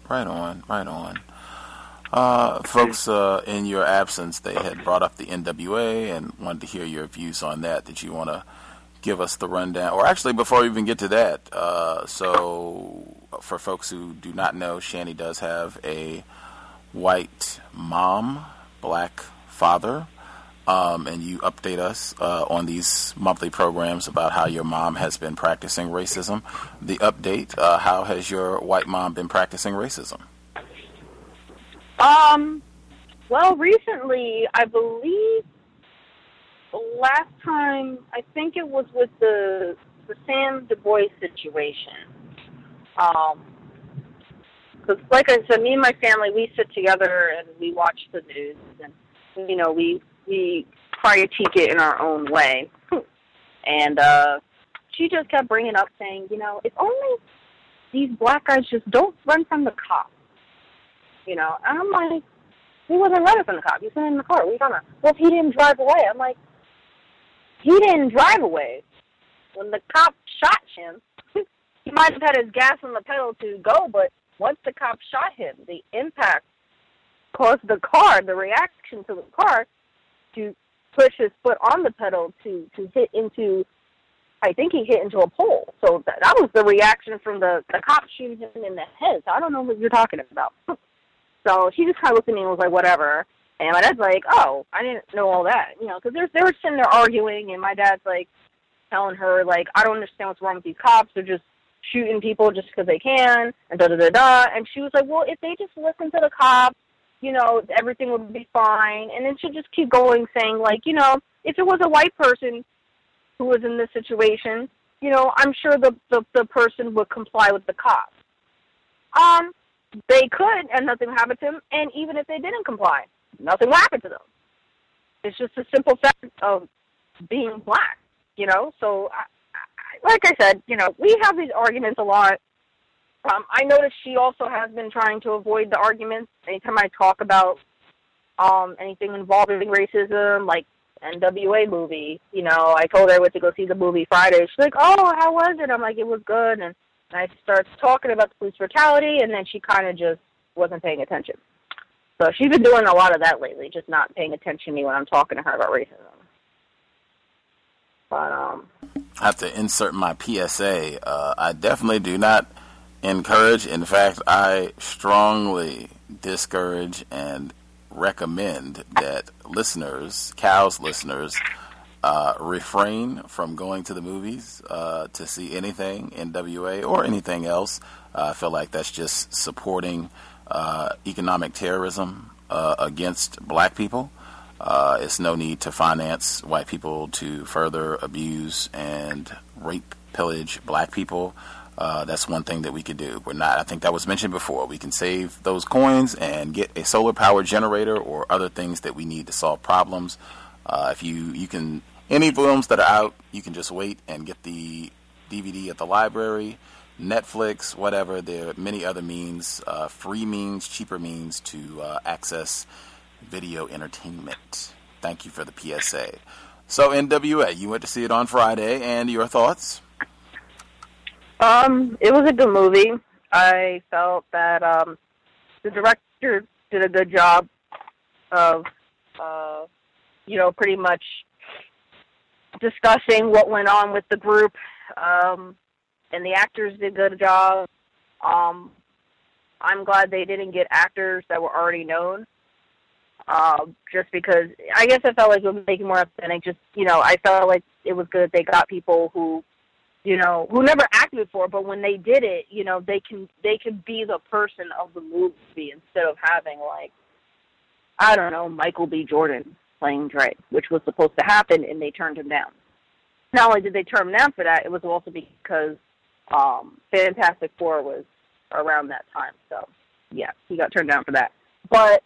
Right on, right on. Uh, folks, uh, in your absence, they had brought up the NWA and wanted to hear your views on that. Did you want to give us the rundown? Or actually, before we even get to that, uh, so for folks who do not know, Channy does have a white mom, black father. Um, and you update us uh, on these monthly programs about how your mom has been practicing racism. The update: uh, How has your white mom been practicing racism? Um, well, recently, I believe last time, I think it was with the the Sam DuBose situation. Um, because like I said, me and my family, we sit together and we watch the news, and you know, we we critique it in our own way. And uh, she just kept bringing up, saying, you know, if only these black guys just don't run from the cops. You know, and I'm like, he wasn't running from the cop. He was in the car. Talking about? Well, if he didn't drive away, I'm like, he didn't drive away. When the cop shot him, (laughs) he might have had his gas on the pedal to go, but once the cop shot him, the impact caused the car, the reaction to the car, to push his foot on the pedal to to hit into. I think he hit into a pole. So that, that was the reaction from the the cop shooting him in the head. So I don't know what you're talking about. (laughs) so she just kind of looked at me and was like, whatever. And my dad's like, oh, I didn't know all that, you know, because they're they were sitting there arguing, and my dad's like telling her like, I don't understand what's wrong with these cops. They're just shooting people just because they can, and da da da da. And she was like, well, if they just listen to the cops you know, everything would be fine. And then she'll just keep going saying, like, you know, if it was a white person who was in this situation, you know, I'm sure the, the, the person would comply with the cops. Um, they could, and nothing would happen to them. And even if they didn't comply, nothing would happen to them. It's just a simple fact of being black, you know? So, I, I, like I said, you know, we have these arguments a lot um, I noticed she also has been trying to avoid the arguments. Anytime I talk about um, anything involving racism, like NWA movie, you know, I told her I went to go see the movie Friday. She's like, "Oh, how was it?" I'm like, "It was good." And I start talking about the police brutality, and then she kind of just wasn't paying attention. So she's been doing a lot of that lately, just not paying attention to me when I'm talking to her about racism. But um, I have to insert my PSA. Uh, I definitely do not encourage. In fact, I strongly discourage and recommend that listeners, cows listeners, uh, refrain from going to the movies uh, to see anything NWA or anything else. Uh, I feel like that's just supporting uh, economic terrorism uh, against black people. Uh, it's no need to finance white people to further abuse and rape, pillage black people. Uh, that's one thing that we could do. We're not. I think that was mentioned before. We can save those coins and get a solar power generator or other things that we need to solve problems. Uh, if you you can any films that are out, you can just wait and get the DVD at the library, Netflix, whatever. There are many other means, uh, free means, cheaper means to uh, access video entertainment. Thank you for the PSA. So NWA, you went to see it on Friday, and your thoughts? Um, it was a good movie. I felt that um, the director did a good job of, uh, you know, pretty much discussing what went on with the group, um, and the actors did a good job. Um, I'm glad they didn't get actors that were already known. Uh, just because I guess I felt like it was making more authentic. Just you know, I felt like it was good they got people who you know, who never acted before, but when they did it, you know, they can they can be the person of the movie instead of having like I don't know, Michael B. Jordan playing Dre, which was supposed to happen and they turned him down. Not only did they turn him down for that, it was also because um Fantastic Four was around that time. So yeah, he got turned down for that. But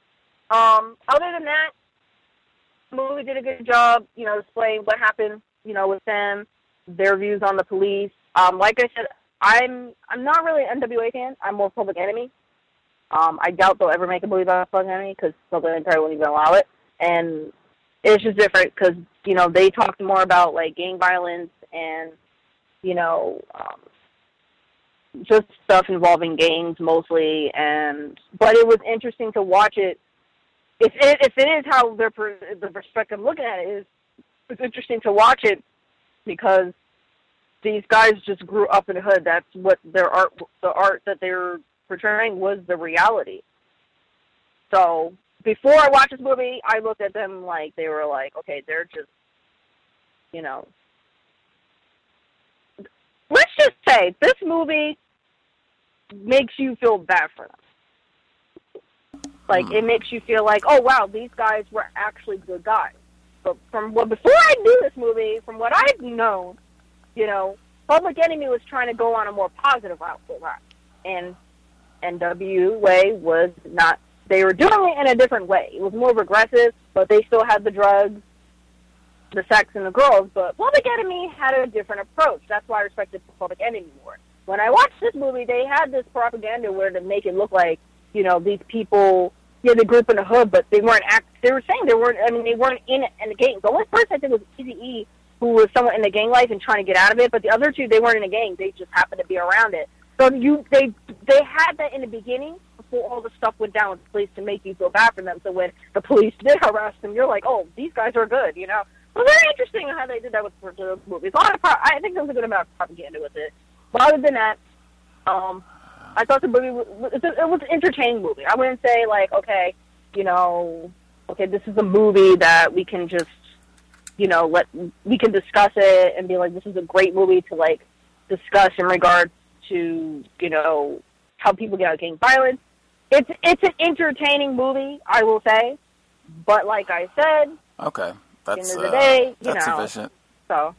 um other than that, movie did a good job, you know, displaying what happened, you know, with them their views on the police. Um, like I said, I'm I'm not really an NWA fan. I'm more Public Enemy. Um, I doubt they'll ever make a movie about Public Enemy because Public Enemy probably won't even allow it. And it's just different because you know they talked more about like gang violence and you know um, just stuff involving gangs mostly. And but it was interesting to watch it. If it if it is how their per, the perspective looking at it is, it's interesting to watch it because these guys just grew up in the hood. That's what their art, the art that they were portraying was the reality. So before I watched this movie, I looked at them like they were like, okay, they're just, you know. Let's just say this movie makes you feel bad for them. Like hmm. it makes you feel like, oh wow, these guys were actually good guys. But from what before I knew this movie, from what I've known, you know, Public Enemy was trying to go on a more positive route for that, and NWA was not. They were doing it in a different way. It was more regressive, but they still had the drugs, the sex, and the girls. But Public Enemy had a different approach. That's why I respected Public Enemy more. When I watched this movie, they had this propaganda where to make it look like, you know, these people, yeah, they grew up in the hood, but they weren't act. They were saying they weren't. I mean, they weren't in in the gang. The only person I think was Easy E, who was somewhat in the gang life and trying to get out of it. But the other two, they weren't in a gang. They just happened to be around it. So you, they, they had that in the beginning before all the stuff went down with the police to make you feel bad for them. So when the police did (laughs) harass them, you're like, oh, these guys are good, you know. Well, very interesting how they did that with the movies. A lot of, pro- I think there was a good amount of propaganda with it. But other than that, um, I thought the movie was, it was an entertaining movie. I wouldn't say like, okay, you know, okay, this is a movie that we can just, you know, let we can discuss it and be like, this is a great movie to like discuss in regards to, you know, how people get out of gang violence. It's it's an entertaining movie, I will say, but like I said, Okay, that's end of the uh, day, you know. sufficient. so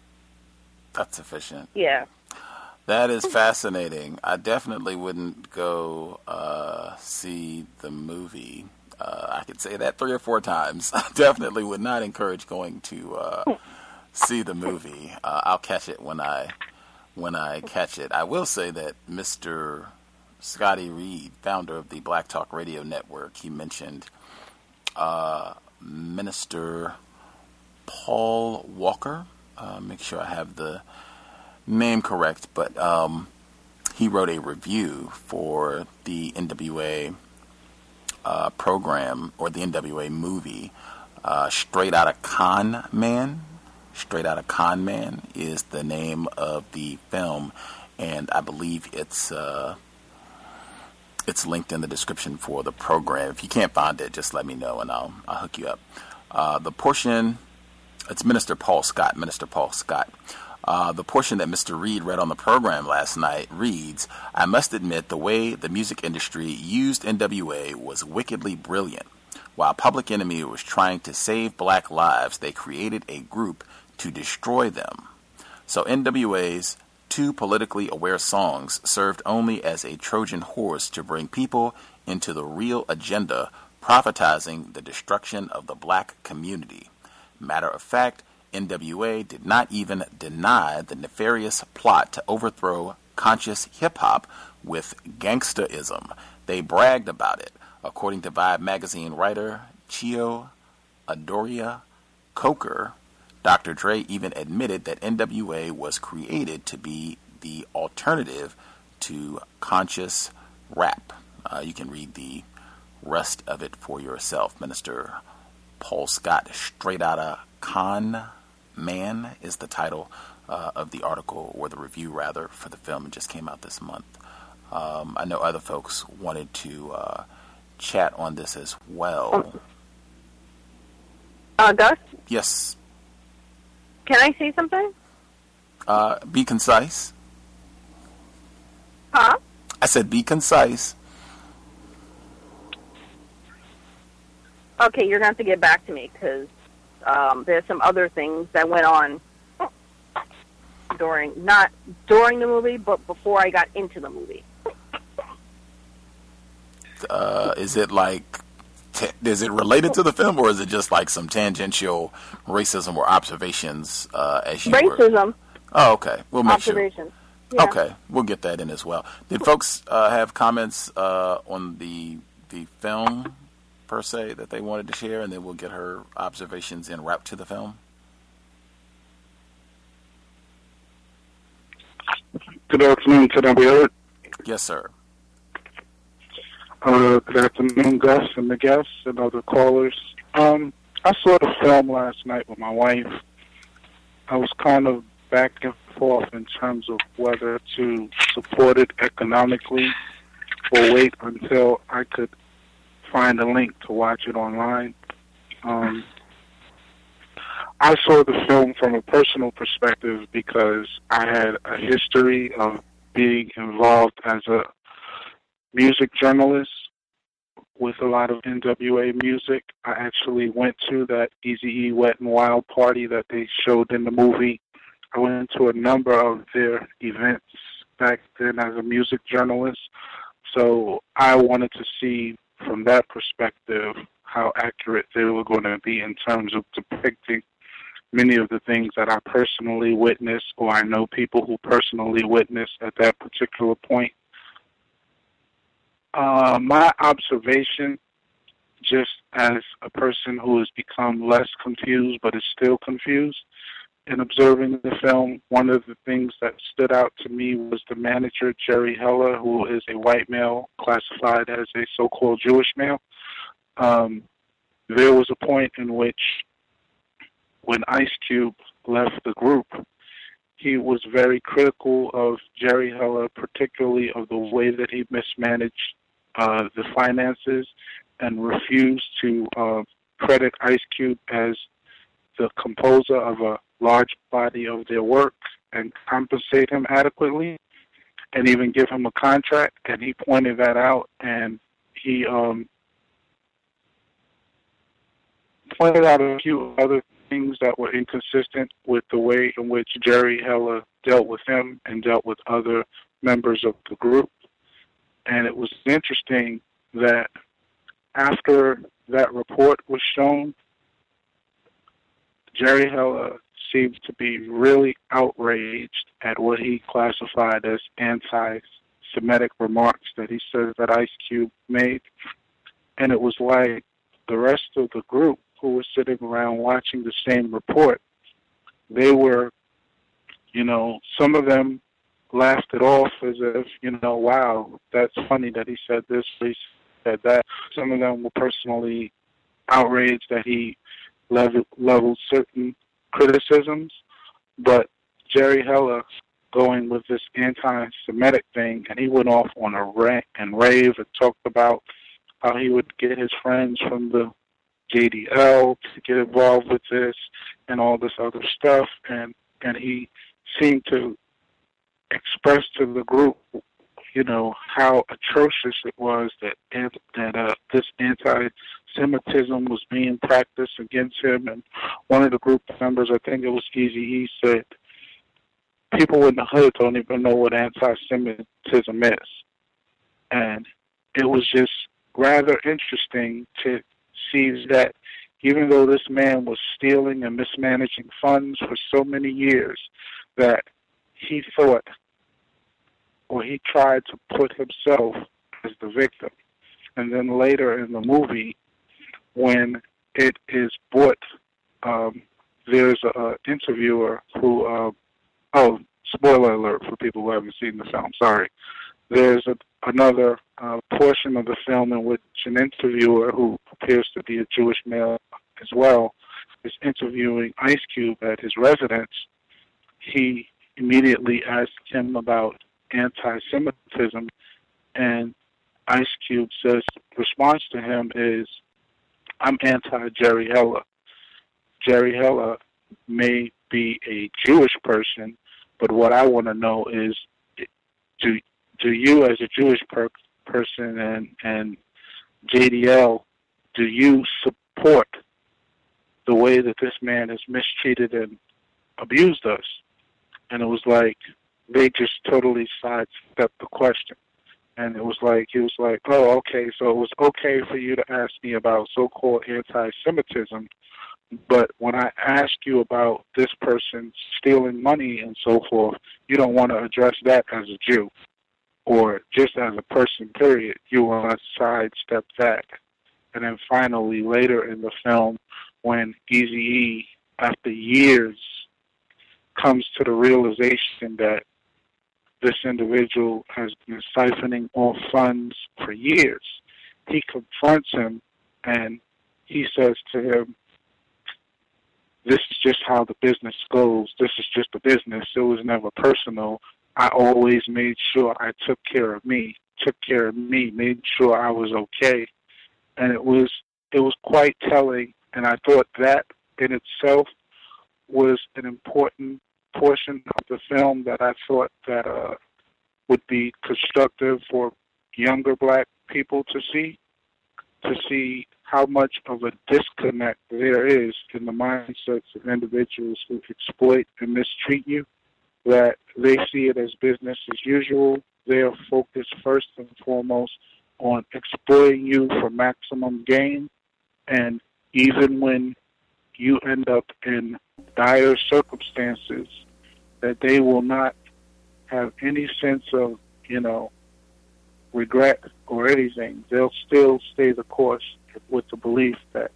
That's sufficient. yeah. That is fascinating. I definitely wouldn't go uh, see the movie. Uh, I could say that three or four times. (laughs) I definitely would not encourage going to uh, see the movie. Uh, I'll catch it when I when I catch it. I will say that Mr. Scotty Reed, founder of the Black Talk Radio Network, he mentioned uh, Minister Paul Walker. Uh, make sure I have the name correct, but um, he wrote a review for the NWA uh, program or the NWA movie, uh, Straight Outta Con Man. Straight Outta Con Man is the name of the film, and I believe it's uh, it's linked in the description for the program. If you can't find it, just let me know and I'll I'll hook you up. Uh, the portion, it's Minister Paul Scott. Minister Paul Scott. Uh, the portion that Mr. Reed read on the program last night reads I must admit the way the music industry used NWA was wickedly brilliant. While Public Enemy was trying to save black lives, they created a group to destroy them. So NWA's two politically aware songs served only as a Trojan horse to bring people into the real agenda, prophetizing the destruction of the black community. Matter of fact, NWA did not even deny the nefarious plot to overthrow conscious hip hop with gangstaism. They bragged about it, according to Vibe magazine writer Cheo Hodari Coker. Dr. Dre even admitted that NWA was created to be the alternative to conscious rap. Uh, you can read the rest of it for yourself. Minister Paul Scott, straight out of Con Man, is the title uh, of the article, or the review rather, for the film. It just came out this month. Um, I know other folks wanted to uh, chat on this as well. Uh, Gus, Yes, can I say something? uh, be concise. Huh? I said be concise. Okay, you're gonna have to get back to me because um, there's some other things that went on during not during the movie, but before I got into the movie. Uh, is it like, t- is it related to the film, or is it just like some tangential racism or observations uh, as you were? Racism Oh, okay. We'll make sure. Yeah. Okay, we'll get that in as well. Did folks uh, have comments uh, on the the film per se that they wanted to share, and then we'll get her observations en route to the film? Good afternoon. Can I be heard? Yes, sir. Uh, good afternoon, Gus and the guests and other callers. Um, I saw the film last night with my wife. I was kind of back and forth in terms of whether to support it economically or wait until I could find a link to watch it online. Um, I saw the film from a personal perspective because I had a history of being involved as a music journalist with a lot of NWA music. I actually went to that Easy E Wet and Wild party that they showed in the movie. I went to a number of their events back then as a music journalist. So I wanted to see from that perspective how accurate they were going to be in terms of depicting many of the things that I personally witnessed or I know people who personally witnessed at that particular point. Uh, my observation, just as a person who has become less confused but is still confused in observing the film, one of the things that stood out to me was the manager, Jerry Heller, who is a white male classified as a so called Jewish male. Um, there was a point in which when Ice Cube left the group, he was very critical of Jerry Heller, particularly of the way that he mismanaged uh, the finances and refused to uh, credit Ice Cube as the composer of a large body of their work and compensate him adequately and even give him a contract. And he pointed that out and he um, pointed out a few other things that were inconsistent with the way in which Jerry Heller dealt with him and dealt with other members of the group. And it was interesting that after that report was shown, Jerry Heller seemed to be really outraged at what he classified as anti Semitic remarks that he says that Ice Cube made. And it was like the rest of the group who were sitting around watching the same report, they were, you know, some of them laughed it off as if, you know, wow, that's funny that he said this, he said that. Some of them were personally outraged that he leveled certain criticisms, but Jerry Heller going with this anti-Semitic thing, and he went off on a rant and rave and talked about how he would get his friends from the JDL to get involved with this and all this other stuff, and and he seemed to express to the group, you know, how atrocious it was that that uh, this anti-Semitism was being practiced against him. And one of the group members, I think it was Easy E, said, "People in the hood don't even know what anti-Semitism is," and it was just rather interesting to see that even though this man was stealing and mismanaging funds for so many years, that he thought or he tried to put himself as the victim. And then later in the movie, when it is brought, um, there's an interviewer who, uh, oh, spoiler alert for people who haven't seen the film, sorry. There's a, another uh, portion of the film in which an interviewer who appears to be a Jewish male as well is interviewing Ice Cube at his residence. He immediately asks him about anti-Semitism, and Ice Cube says response to him is, "I'm anti-Jerry Heller. Jerry Heller may be a Jewish person, but what I want to know is, do do you as a Jewish per- person and and JDL, do you support the way that this man has mistreated and abused us?" And it was like they just totally sidestepped the question. And it was like he was like, Oh, okay, so it was okay for you to ask me about so called anti Semitism, but when I ask you about this person stealing money and so forth, you don't want to address that as a Jew or just as a person, period. You want to sidestep that. And then finally, later in the film, when Easy E, after years, comes to the realization that this individual has been siphoning off funds for years. He confronts him and he says to him, this is just how the business goes. This is just a business. It was never personal. I always made sure I took care of me, took care of me, made sure I was okay. And it was it was quite telling and I thought that in itself was an important portion of the film that I thought that uh would be constructive for younger black people to see to see how much of a disconnect there is in the mindsets of individuals who exploit and mistreat you, that they see it as business as usual. They are focused first and foremost on exploiting you for maximum gain. And even when you end up in dire circumstances, that they will not have any sense of, you know, regret or anything. They'll still stay the course with the belief that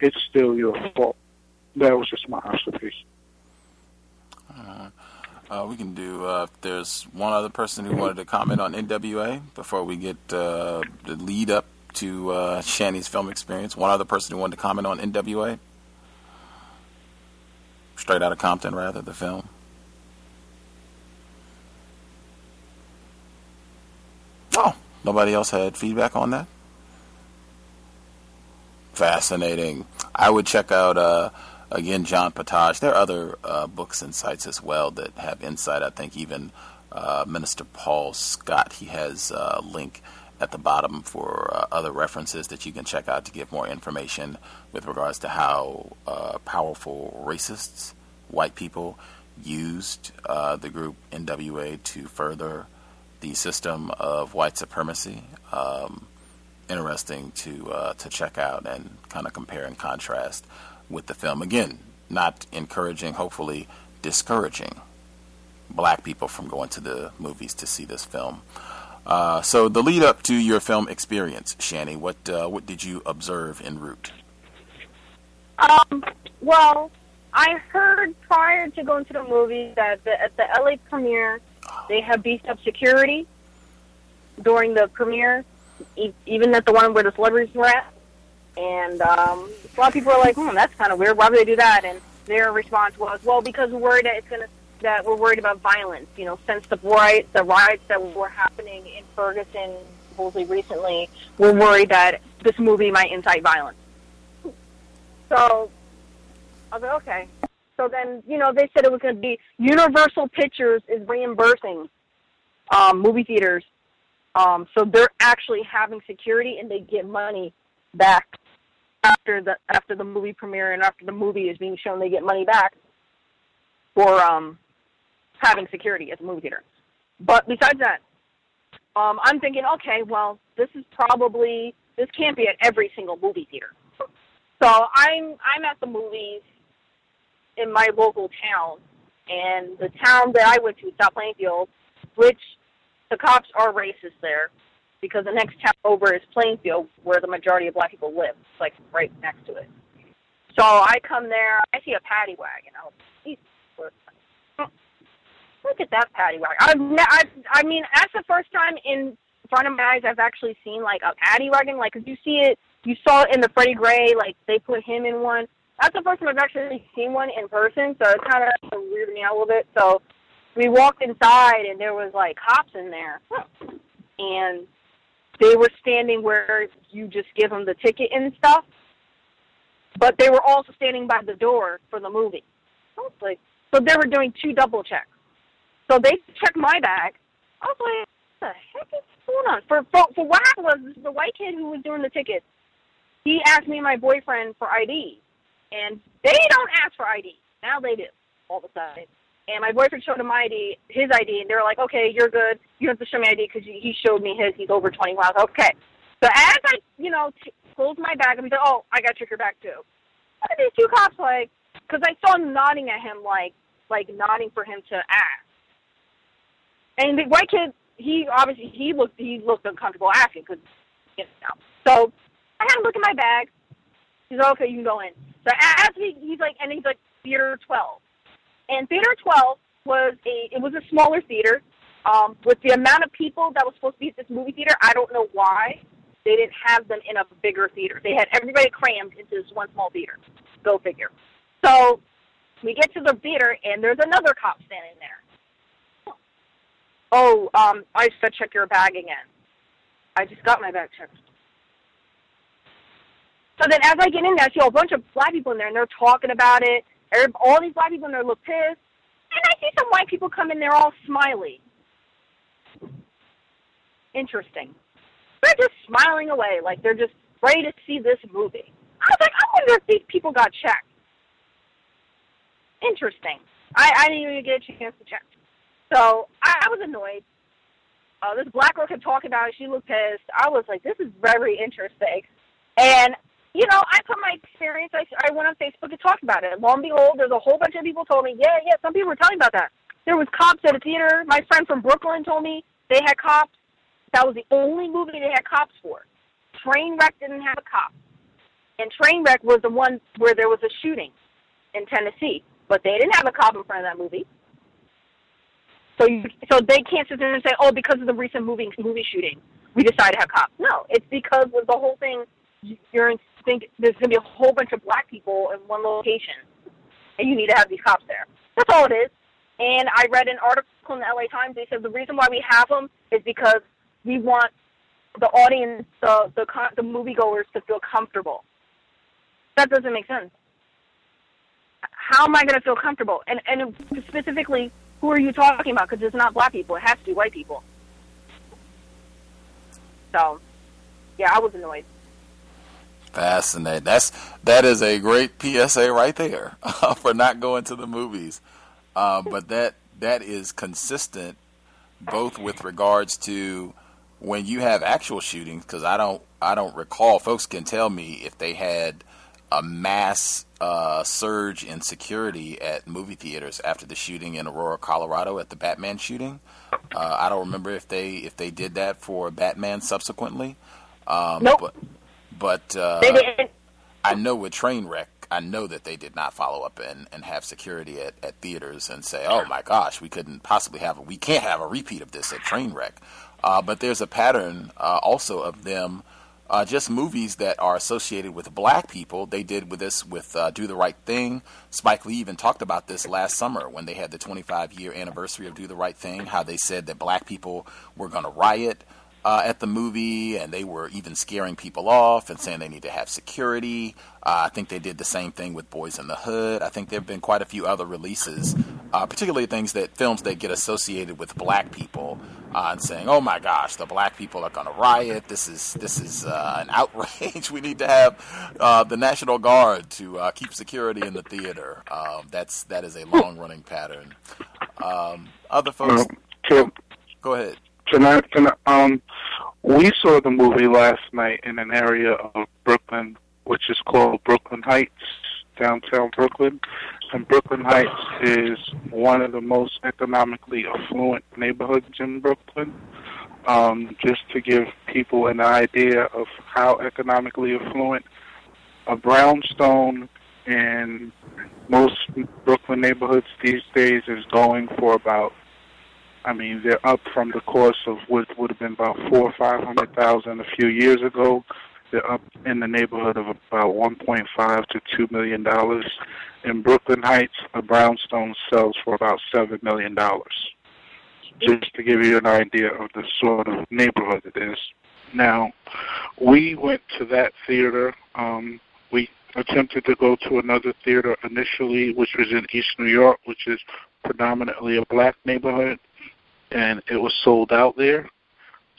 it's still your fault. That was just my observation. Uh, uh, we can do. Uh, there's one other person who wanted to comment on NWA before we get uh, the lead up to uh, Channy's film experience. One other person who wanted to comment on NWA. Straight out of Compton, rather the film. Oh, nobody else had feedback on that. Fascinating. I would check out uh, again John Potash. There are other uh, books and sites as well that have insight. I think even uh, Minister Paul Scott he has a link at the bottom for uh, other references that you can check out to get more information with regards to how uh, powerful racists, white people, used uh, the group NWA to further the system of white supremacy. Um, interesting to uh, to check out and kind of compare and contrast with the film. Again, not encouraging, hopefully discouraging black people from going to the movies to see this film. Uh, so the lead up to your film experience, Channy, what uh, what did you observe en route? Um, well, I heard prior to going to the movie that the, at the LA premiere they have beefed up security during the premiere, e- even at the one where the celebrities were at. And um, a lot of people are like, "Hmm, that's kind of weird. Why would they do that?" And their response was, "Well, because we're worried that it's gonna that we're worried about violence. You know, since the riots, the riots that were happening in Ferguson supposedly recently, we're worried that this movie might incite violence." So I was like, "Okay." So then, you know, they said it was going to be Universal Pictures is reimbursing um, movie theaters, um, so they're actually having security and they get money back after the after the movie premiere and after the movie is being shown. They get money back for um, having security at the movie theater. But besides that, um, I'm thinking, okay, well, this is probably this can't be at every single movie theater. So I'm I'm at the movies in my local town, and the town that I went to, is South Plainfield, which the cops are racist there, because the next town over is Plainfield, where the majority of black people live. It's like right next to it. So I come there, I see a paddy wagon. I was, look at that paddy wagon. I've, ne- I've, I mean, that's the first time in front of my eyes I've actually seen like a paddy wagon. Like, 'cause you see it, you saw it in the Freddie Gray, like they put him in one. That's the first time I've actually seen one in person, so it kind of weirded me out a little bit. So we walked inside, and there was like cops in there, and they were standing where you just give them the ticket and stuff, but they were also standing by the door for the movie. Was like, so they were doing two double checks. So they checked my bag. I was like, what the heck is going on? For for, for what happened was the white kid who was doing the tickets. He asked me my boyfriend for ID, and they don't ask for ID. Now they do all a sudden. And my boyfriend showed him my ID, his ID, and they were like, "Okay, you're good. You have to show me ID because he showed me his. He's over 20 miles." Okay. So as I, you know, t- closed my bag, I'm like, "Oh, I got to check your bag too." What are these two cops like? Because I saw him nodding at him, like, like nodding for him to ask. And the white kid, he obviously he looked he looked uncomfortable asking because, you know. So I had him look in my bag. He's like, "Okay, you can go in." So as he, he's like, and he's like, "Theater 12." And theater 12 was a it was a smaller theater. Um, with the amount of people that was supposed to be at this movie theater, I don't know why they didn't have them in a bigger theater. They had everybody crammed into this one small theater. Go figure. So we get to the theater, and there's another cop standing there. Oh, um, I said check your bag again. I just got my bag checked. So then as I get in there, I see a bunch of black people in there, and they're talking about it. All these black people in there look pissed. And I see some white people come in there all smiley. Interesting. They're just smiling away, like they're just ready to see this movie. I was like, I wonder if these people got checked. Interesting. I, I didn't even get a chance to check. So I, I was annoyed. Uh, this black girl kept talking about it. She looked pissed. I was like, this is very interesting. And, you know, I put my experience, I, I went on Facebook and talked about it. Lo and behold, there's a whole bunch of people told me, yeah, yeah, some people were telling about that. There was cops at a theater. My friend from Brooklyn told me they had cops. That was the only movie they had cops for. Trainwreck didn't have a cop. And Trainwreck was the one where there was a shooting in Tennessee. But they didn't have a cop in front of that movie. So you, so they can't sit there and say, oh, because of the recent movie movie shooting, we decided to have cops. No, it's because with the whole thing, you're in, think there's going to be a whole bunch of black people in one location, and you need to have these cops there. That's all it is. And I read an article in the LA Times. They said the reason why we have them is because we want the audience, the the the moviegoers, to feel comfortable. That doesn't make sense. How am I going to feel comfortable? And and specifically, who are you talking about? Because it's not black people; it has to be white people. So, yeah, I was annoyed. Fascinating. That's that is a great PSA right there (laughs) for not going to the movies. Uh, but that that is consistent both with regards to when you have actual shootings because I don't I don't recall. Folks can tell me if they had a mass uh, surge in security at movie theaters after the shooting in Aurora, Colorado, at the Batman shooting. Uh, I don't remember if they if they did that for Batman subsequently. Um, Nope. But, but uh, They didn't. I know with Trainwreck, I know that they did not follow up and, and have security at, at theaters and say, oh my gosh, we couldn't possibly have a, we can't have a repeat of this at Trainwreck. Uh, but there's a pattern uh, also of them, uh, just movies that are associated with black people. They did with this with uh, Do the Right Thing. Spike Lee even talked about this last summer when they had the 25 year anniversary of Do the Right Thing, how they said that black people were going to riot uh, at the movie, and they were even scaring people off and saying they need to have security. Uh, I think they did the same thing with Boys in the Hood. I think there have been quite a few other releases, uh, particularly things that films that get associated with black people, uh, and saying, "Oh my gosh, the black people are going to riot. This is this is uh, an (laughs) outrage. we need to have uh, the National Guard to uh, keep security in the theater." Um, that's that is a long running pattern. Um, other folks, so go ahead. tonight, tonight, um, we saw the movie last night in an area of Brooklyn, which is called Brooklyn Heights, downtown Brooklyn. And Brooklyn Heights is one of the most economically affluent neighborhoods in Brooklyn. Um, just to give people an idea of how economically affluent, a brownstone in most Brooklyn neighborhoods these days is going for about I mean, they're up from the cost of what would have been about four or five hundred thousand a few years ago. They're up in the neighborhood of about one point five to two million dollars. In Brooklyn Heights, a brownstone sells for about seven million dollars. Just to give you an idea of the sort of neighborhood it is. Now, we went to that theater. Um, we attempted to go to another theater initially, which was in East New York, which is predominantly a black neighborhood and it was sold out there.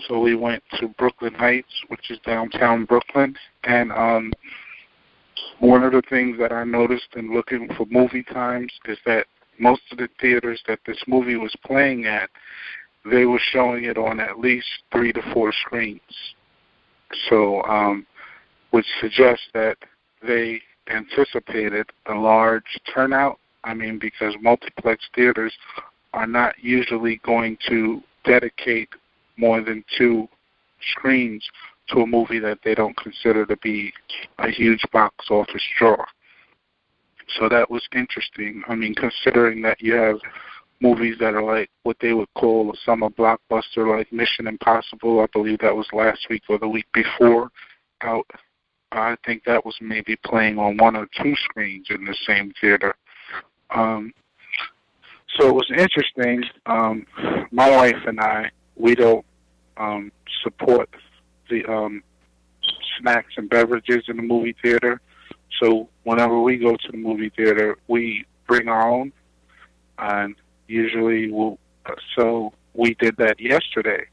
So we went to Brooklyn Heights, which is downtown Brooklyn, and um, one of the things that I noticed in looking for movie times is that most of the theaters that this movie was playing at, they were showing it on at least three to four screens. So, um, which suggests that they anticipated a large turnout. I mean, because multiplex theaters are not usually going to dedicate more than two screens to a movie that they don't consider to be a huge box office draw. So that was interesting. I mean, considering that you have movies that are like what they would call a summer blockbuster, like Mission Impossible, I believe that was last week or the week before, out I think that was maybe playing on one or two screens in the same theater. Um, so it was interesting. Um, my wife and I, we don't um, support the um, snacks and beverages in the movie theater. So whenever we go to the movie theater, we bring our own, and usually we'll. So we did that yesterday,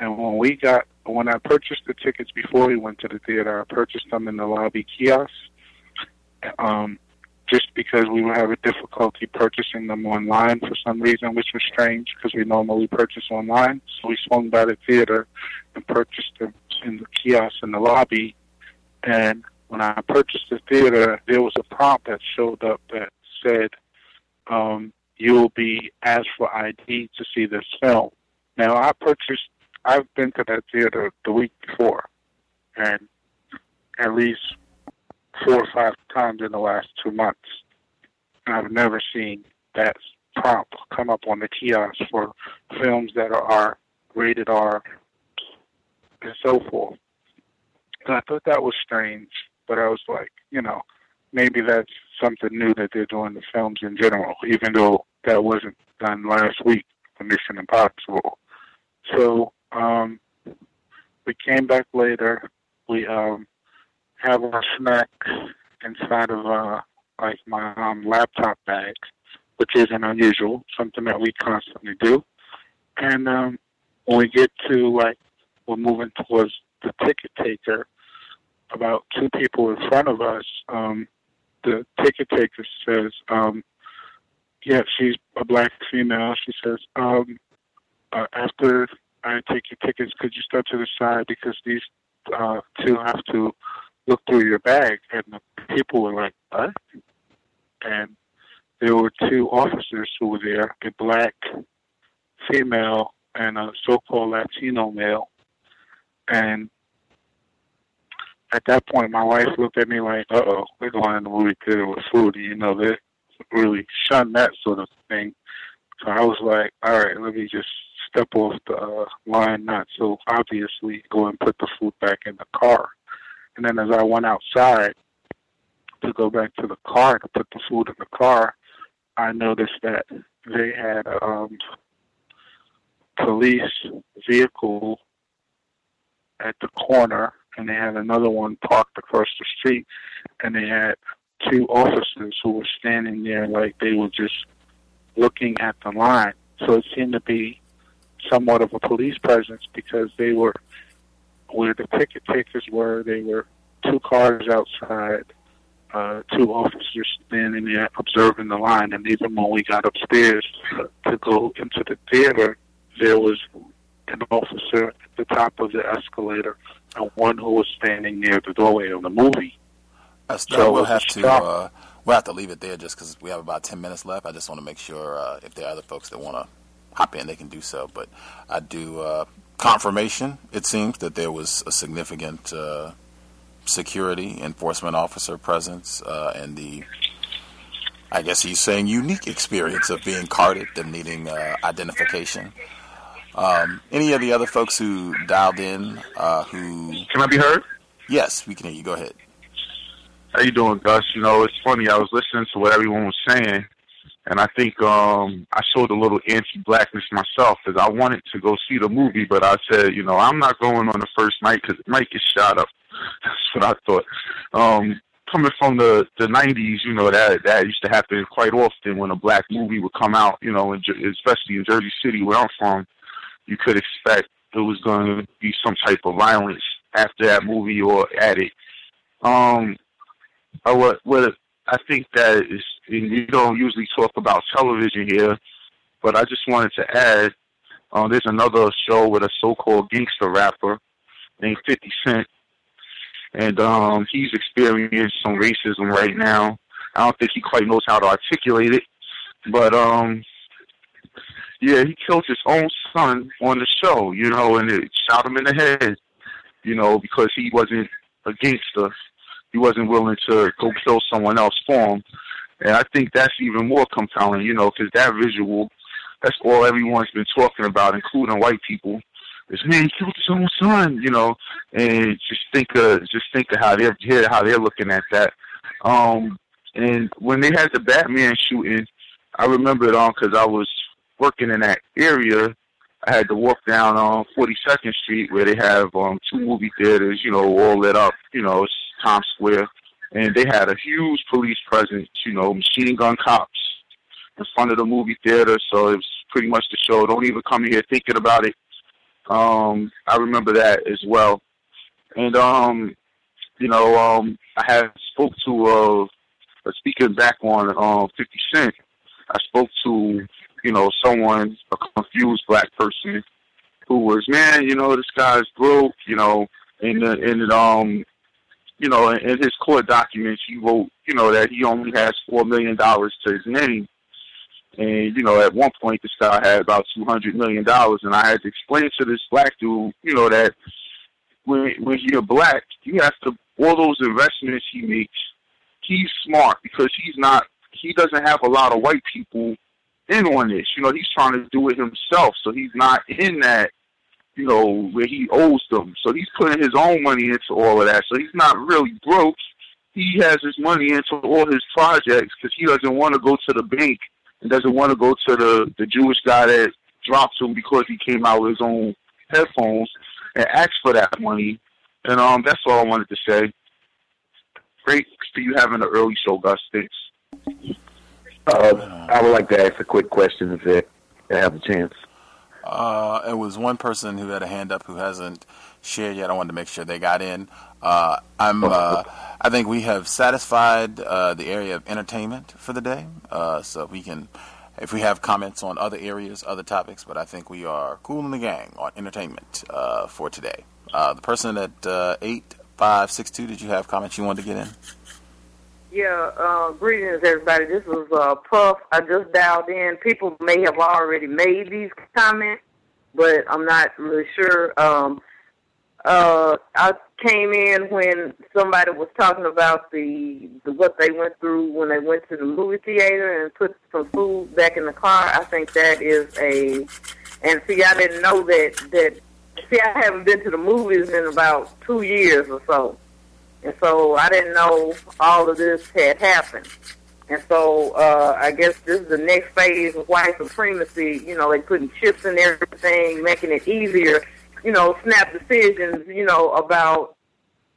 and when we got when I purchased the tickets before we went to the theater, I purchased them in the lobby kiosk. Um, just because we were having difficulty purchasing them online for some reason, which was strange because we normally purchase online. So we swung by the theater and purchased them in the kiosk in the lobby. And when I purchased the theater, there was a prompt that showed up that said, um, "You will be asked for ID to see this film." Now I purchased. I've been to that theater the week before, and at least four or five times in the last two months. And I've never seen that prompt come up on the kiosk for films that are rated R and so forth. And I thought that was strange, but I was like, you know, maybe that's something new that they're doing to films in general, even though that wasn't done last week for Mission Impossible. So um, we came back later. We um, have our snack inside of uh, like my um, laptop bag, which isn't unusual, something that we constantly do. And um, when we get to like we're moving towards the ticket taker, about two people in front of us, um, the ticket taker says, um, "Yeah, she's a black female." She says, um, uh, "After I take your tickets, could you step to the side because these uh, two have to look through your bag, and the people were like, "What?" And there were two officers who were there: a black female and a so-called Latino male. And at that point, my wife looked at me like, "Uh oh, we're going in the movie theater with food." You know, they really shun that sort of thing. So I was like, "All right, let me just." Step off the uh, line, not so obviously go and put the food back in the car. And then as I went outside to go back to the car to put the food in the car, I noticed that they had a um, police vehicle at the corner, and they had another one parked across the street, and they had two officers who were standing there like they were just looking at the line. So it seemed to be somewhat of a police presence because they were where the ticket takers were. They were two cars outside, uh, two officers standing there observing the line. And even when we got upstairs to go into the theater, there was an officer at the top of the escalator and one who was standing near the doorway of the movie. Esther, so we'll have to uh, we'll have to leave it there just because we have about ten minutes left. I just want to make sure uh, if there are other folks that want to hop in, they can do so. But I do uh, confirmation. It seems that there was a significant uh, security enforcement officer presence uh, and the, I guess he's saying, unique experience of being carded and needing uh, identification. Um, any of the other folks who dialed in uh, who can I be heard? Yes, we can hear you. Go ahead. How you doing, Gus? You know, it's funny. I was listening to what everyone was saying, and I think um I showed a little anti-blackness myself because I wanted to go see the movie, but I said, you know, I'm not going on the first night because it might get shot up. (laughs) That's what I thought. Um, coming from the the '90s, you know that that used to happen quite often when a black movie would come out. You know, in, especially in Jersey City, where I'm from, you could expect there was going to be some type of violence after that movie or at it. Um, or what what I think that is, we don't usually talk about television here, but I just wanted to add, um, there's another show with a so-called gangster rapper named 50 Cent, and um, he's experiencing some racism right now. I don't think he quite knows how to articulate it, but um, yeah, he killed his own son on the show, you know, and it shot him in the head, you know, because he wasn't a gangster he wasn't willing to go kill someone else for him. And I think that's even more compelling, you know, because that visual, that's all everyone's been talking about, including white people. this man he killed his own son, you know, and just think of just think of how they're how they're looking at that. Um, and when they had the Batman shooting, I remember it on because I was working in that area. I had to walk down on 42nd Street where they have um two movie theaters, you know, all lit up, you know, it's Times Square, and they had a huge police presence, you know, machine gun cops in front of the movie theater. So it was pretty much the show. Don't even come here thinking about it. Um, I remember that as well. And um, you know, um, I had spoke to uh, speaking back on um, 50 Cent. I spoke to you know someone, a confused black person, who was man, you know, this guy's broke, you know, and and um, you know, in his court documents, he wrote, you know, that he only has four million dollars to his name. And you know, at one point, this guy had about two hundred million dollars, and I had to explain to this black dude, you know, that when when you're black, you have to all those investments he makes. He's smart because he's not. He doesn't have a lot of white people in on this. You know, he's trying to do it himself, so he's not in that. You know, where he owes them. So he's putting his own money into all of that. So he's not really broke. He has his money into all his projects because he doesn't want to go to the bank and doesn't want to go to the the Jewish guy that dropped him because he came out with his own headphones and ask for that money. And um, that's all I wanted to say. Great for you having an early show, Gus. Thanks. Uh, I would like to ask a quick question if I have a chance. Uh, it was one person who had a hand up who hasn't shared yet. I wanted to make sure they got in. Uh, I'm. Uh, I think we have satisfied uh, the area of entertainment for the day. Uh, so we can, if we have comments on other areas, other topics, but I think we are cool in the gang on entertainment uh, for today. the person at eight five six two, did you have comments you wanted to get in? Yeah, uh, greetings everybody. This is uh, Puff. I just dialed in. People may have already made these comments, but I'm not really sure. Um, uh, I came in when somebody was talking about the, the what they went through when they went to the movie theater and put some food back in the car. I think that is a, and see, I didn't know that that. See, I haven't been to the movies in about two years or so, and so I didn't know all of this had happened. And so uh, I guess this is the next phase of white supremacy. You know, they putting chips in everything, making it easier you know, snap decisions, you know, about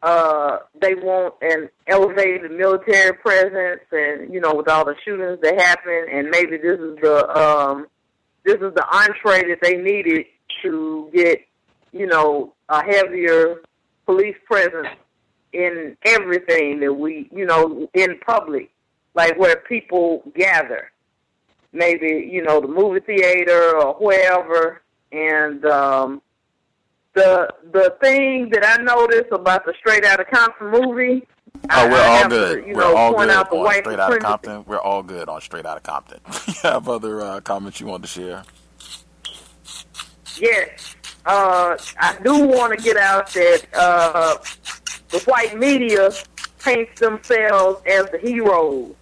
uh they want an elevated military presence and, you know, with all the shootings that happen and maybe this is the um this is the entree that they needed to get, you know, a heavier police presence in everything that we, you know, in public, like where people gather. Maybe, you know, the movie theater or wherever and um the the thing that I noticed about the Straight Outta Compton movie. Oh, we're I all good. To, we're know, all good out on Straight Outta. Compton. We're all good on Straight Outta Compton. (laughs) you have other uh, comments you want to share? Yes, uh, I do want to get out that uh, the white media paints themselves as the heroes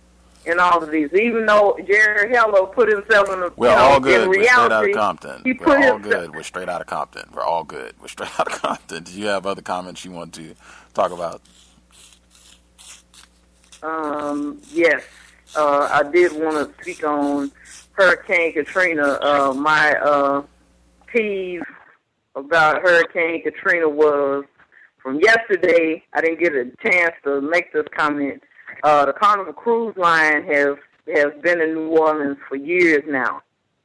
in all of these. Even though Jerry Heller put himself in the We're you know, all good We're Straight out of Compton. he We're all himself, good with Straight out of Compton. We're all good We're Straight out of (laughs) Compton. Do you have other comments you want to talk about? Um, yes, uh, I did want to speak on Hurricane Katrina. Uh, my uh, peeve about Hurricane Katrina was from yesterday. I didn't get a chance to make this comment. Uh, the Carnival Cruise Line has has been in New Orleans for years now,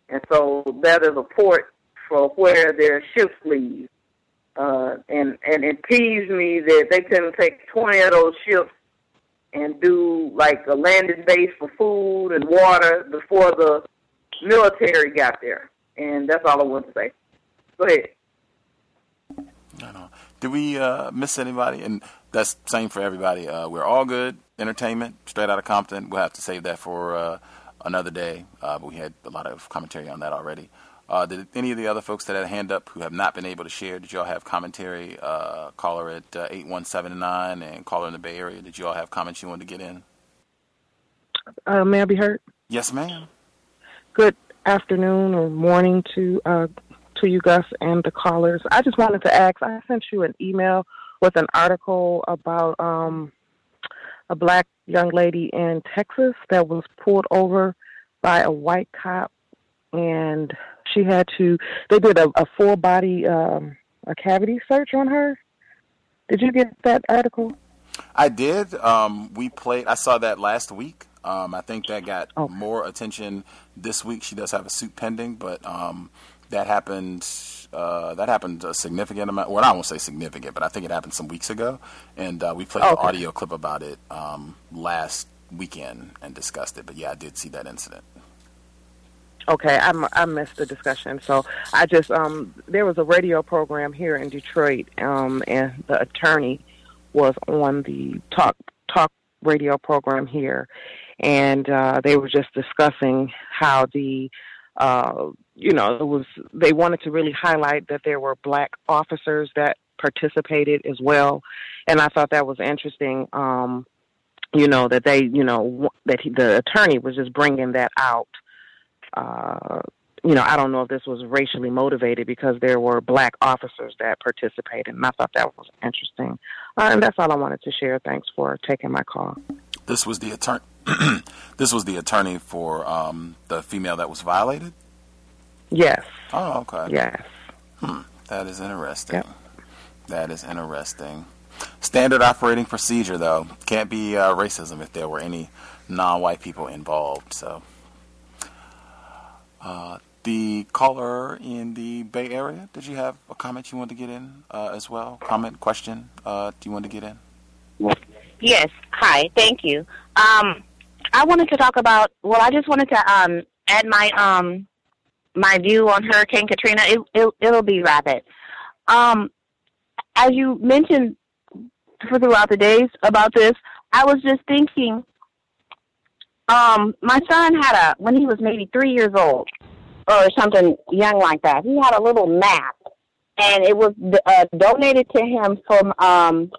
and so that is a port for where their ships leave. Uh, and and it peeves me that they couldn't take twenty of those ships and do like a landing base for food and water before the military got there. And that's all I want to say. Go ahead. Did we uh, miss anybody? And that's same for everybody. Uh, we're all good. Entertainment, straight out of Compton. We'll have to save that for uh, another day. Uh, but we had a lot of commentary on that already. Uh, did any of the other folks that had a hand up who have not been able to share, did y'all have commentary? Uh, caller at 8179 and caller in the Bay Area, did you all have comments you wanted to get in? Uh, may I be heard? Yes, ma'am. Good afternoon or morning to uh, to you, Gus, and the callers. I just wanted to ask. I sent you an email with an article about um, a black young lady in Texas that was pulled over by a white cop, and she had to. They did a, a full body um, a cavity search on her. Did you get that article? I did. Um, we played. I saw that last week. Um, I think that got Oh. more attention this week. She does have a suit pending, but um, that happened. Uh, that happened a significant amount. Well, I won't say significant, but I think it happened some weeks ago, and uh, we played an Okay. audio clip about it um, last weekend and discussed it. But yeah, I did see that incident. Okay, I missed the discussion. So I just um there was a radio program here in Detroit, um, and the attorney was on the talk talk radio program here, and uh, they were just discussing how the uh, you know it was they wanted to really highlight that there were black officers that participated as well, and I thought that was interesting. Um, you know that they you know that he, the attorney was just bringing that out uh, you know, I don't know if this was racially motivated because there were black officers that participated, and I thought that was interesting. Uh, and that's all I wanted to share. Thanks for taking my call. This was the attorney. (clears throat) this was the attorney for um, the female that was violated. Yes. Oh, okay. Yes. Hmm. That is interesting. That is interesting. Standard operating procedure, though, can't be uh, racism if there were any non-white people involved. So, uh, the caller in the Bay Area, did you have a comment you wanted to get in uh, as well? Comment, question? Uh, do you want to get in? Yes. Hi. Thank you. Um, I wanted to talk about. Well, I just wanted to um, add my um, my view on Hurricane Katrina. It, it it'll be rapid. Um, as you mentioned for throughout the days about this, I was just thinking. Um, my son had a when he was maybe three years old or something young like that. He had a little map, and it was uh, donated to him from um,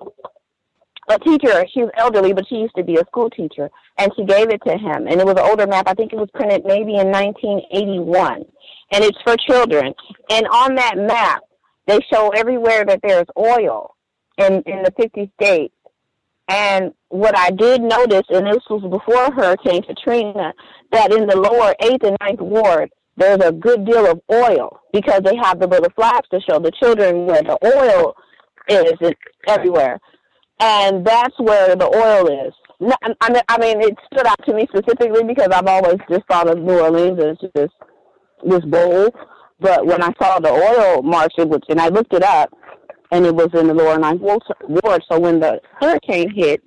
a teacher. She was elderly, but she used to be a school teacher, and she gave it to him. And it was an older map. I think it was printed maybe in 1981, and it's for children. And on that map, they show everywhere that there's oil in in the 50 states. And what I did notice, and this was before Hurricane Katrina, that in the lower eighth and ninth ward, there's a good deal of oil because they have the little flags to show the children where the oil is everywhere and that's where the oil is. I mean, I mean, it stood out to me specifically because I've always just thought of New Orleans as just this bowl. But when I saw the oil marks, it was, and I looked it up, and it was in the lower ninth ward. So when the hurricane hit,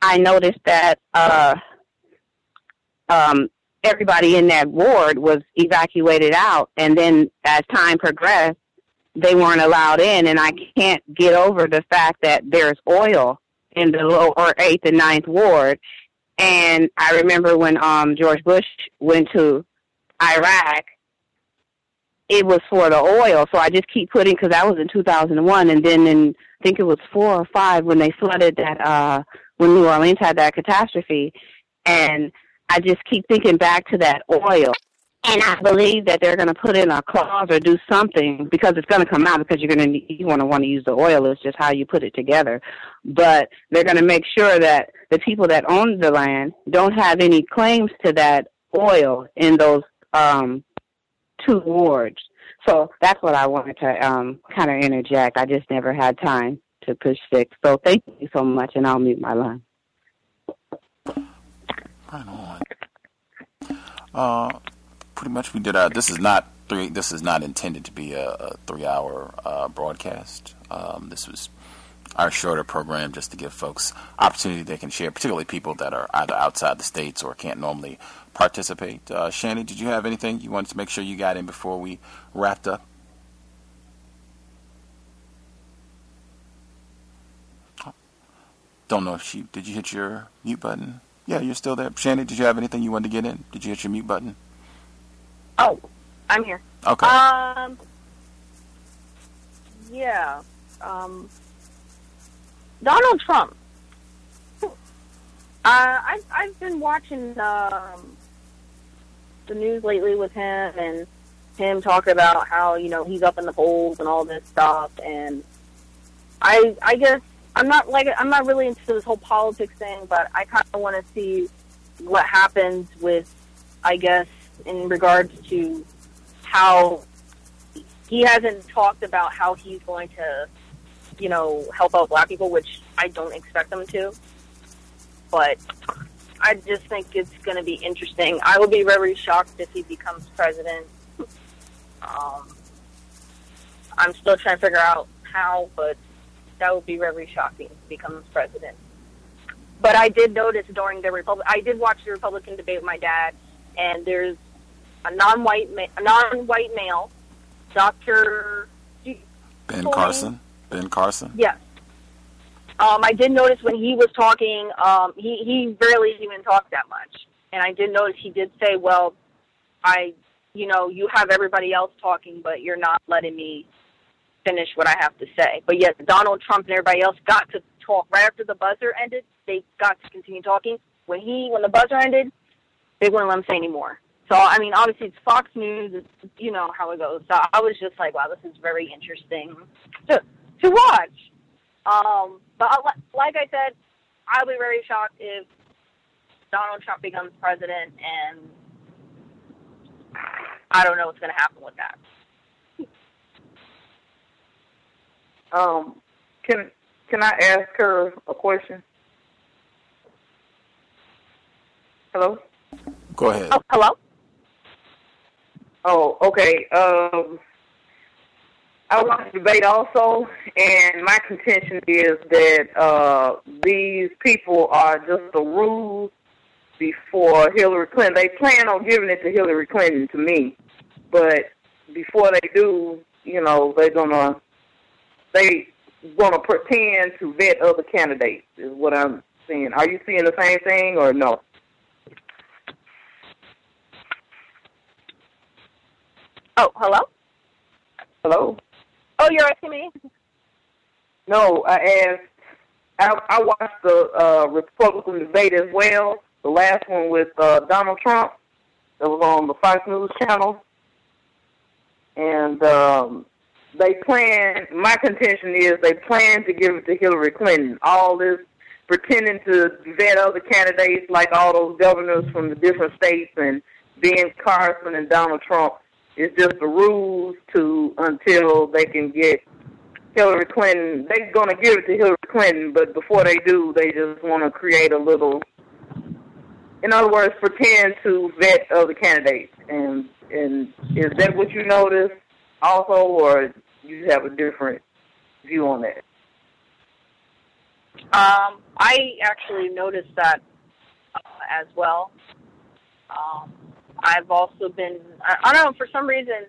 I noticed that uh, um, everybody in that ward was evacuated out, and then as time progressed they weren't allowed in, and I can't get over the fact that there's oil in the lower eighth and ninth ward. And I remember when um George Bush went to Iraq, it was for the oil. So I just keep putting because that was in 2001, and then in I think it was four or five when they flooded that uh when New Orleans had that catastrophe, and I just keep thinking back to that oil. And I believe that they're going to put in a clause or do something because it's going to come out because you're going to you want to want to use the oil. It's just how you put it together. But they're going to make sure that the people that own the land don't have any claims to that oil in those um, two wards. So that's what I wanted to um, kind of interject. I just never had time to push six. So thank you so much, and I'll mute my line. Uh, pretty much we did our. This is not three. This is not intended to be a, a three-hour uh, broadcast. Um, this was our shorter program just to give folks opportunity they can share, particularly people that are either outside the states or can't normally participate. Uh, Channy, did you have anything you wanted to make sure you got in before we wrapped up? Don't know if she did. You hit your mute button? Yeah, you're still there. Channy, did you have anything you wanted to get in? Did you hit your mute button? Oh, I'm here. Okay. Um. Yeah. Um. Donald Trump. Uh, I've I've been watching um, the news lately with him, and him talking about how you know he's up in the polls and all this stuff, and I I guess I'm not like I'm not really into this whole politics thing, but I kind of want to see what happens with I guess in regards to how he hasn't talked about how he's going to you know help out black people, which I don't expect him to, but I just think it's going to be interesting. I will be very shocked if he becomes president. Um, I'm still trying to figure out how, but that would be very shocking if he becomes president. But I did notice during the Republic, I did watch the Republican debate with my dad, and there's a non-white, ma- a non-white male, Doctor Ben Carson. Ben Carson. Yes. Um, I did notice when he was talking, um, he he barely even talked that much, and I did notice he did say, "Well, I, you know, you have everybody else talking, but you're not letting me finish what I have to say." But yet, Donald Trump and everybody else got to talk right after the buzzer ended. They got to continue talking. When he when the buzzer ended, they wouldn't let him say anymore. So I mean, obviously it's Fox News. It's, you know how it goes. So I was just like, wow, this is very interesting to to watch. Um, but like I said, I'll be very shocked if Donald Trump becomes president, and I don't know what's going to happen with that. Um, can can I ask her a question? Hello. Go ahead. Oh, hello. Oh, okay. Um, I want to debate also, and my contention is that uh, these people are just a ruse before Hillary Clinton. They plan on giving it to Hillary Clinton to me, but before they do, you know, they're gonna they gonna pretend to vet other candidates. Is what I'm seeing. Are you seeing the same thing or no? Oh, hello. Hello. Oh, you're asking me? No, I asked. I, I watched the uh, Republican debate as well. The last one with uh, Donald Trump that was on the Fox News channel, and um, they plan. My contention is they plan to give it to Hillary Clinton. All this pretending to vet other candidates, like all those governors from the different states, and Ben Carson and Donald Trump. It's just a ruse to until they can get Hillary Clinton. They're going to give it to Hillary Clinton, but before they do, they just want to create a little. In other words, pretend to vet other candidates. And and is that what you notice also, or you have a different view on that? Um, I actually noticed that uh, as well. Um, I've also been, I, I don't know, for some reason,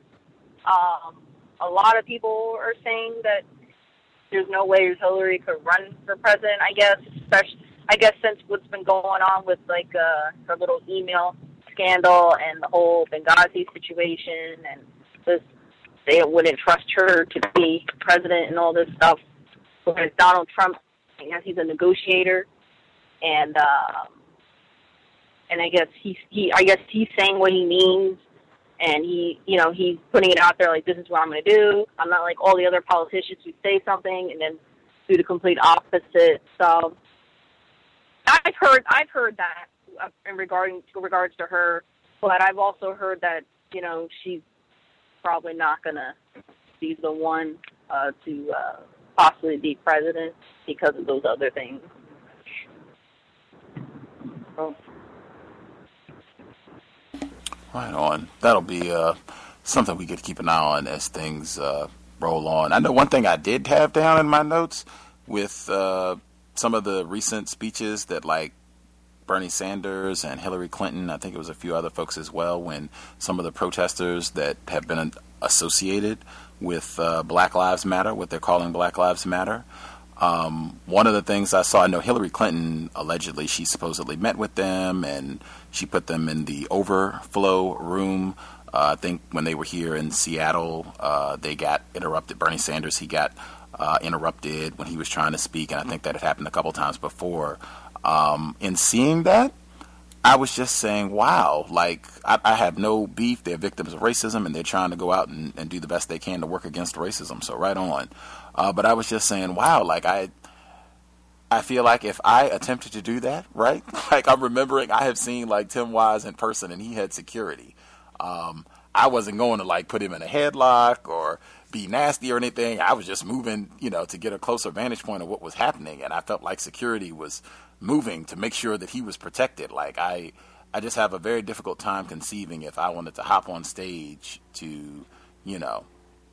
um, a lot of people are saying that there's no way Hillary could run for president, I guess, especially, I guess since what's been going on with like uh, her little email scandal and the whole Benghazi situation and this, they wouldn't trust her to be president and all this stuff. Whereas Donald Trump, I guess he's a negotiator and, um, and I guess he's he I guess he's saying what he means and he you know he's putting it out there like this is what I'm going to do. I'm not like all the other politicians who say something and then do the complete opposite. So I've heard I've heard that in regarding in regards to her, but I've also heard that you know she's probably not going to be the one uh, to uh, possibly be president because of those other things. Oh. Right on. That'll be uh, something we could keep an eye on as things uh, roll on. I know one thing I did have down in my notes with uh, some of the recent speeches that, like Bernie Sanders and Hillary Clinton, I think it was a few other folks as well, when some of the protesters that have been associated with uh, Black Lives Matter, what they're calling Black Lives Matter. Um, one of the things I saw, I know Hillary Clinton allegedly she supposedly met with them and she put them in the overflow room. Uh, I think when they were here in Seattle, uh, they got interrupted. Bernie Sanders he got uh, interrupted when he was trying to speak, and I think that had happened a couple times before. Um, in seeing that, I was just saying, wow, like I, I, have no beef. They're victims of racism, and they're trying to go out and, and do the best they can to work against racism. So right on. Uh, but I was just saying, wow, like I, I feel like if I attempted to do that, right? (laughs) Like I'm remembering, I have seen like Tim Wise in person, and he had security. Um, I wasn't going to like put him in a headlock or be nasty or anything. I was just moving, you know, to get a closer vantage point of what was happening, and I felt like security was moving to make sure that he was protected. Like I, I just have a very difficult time conceiving if I wanted to hop on stage to, you know,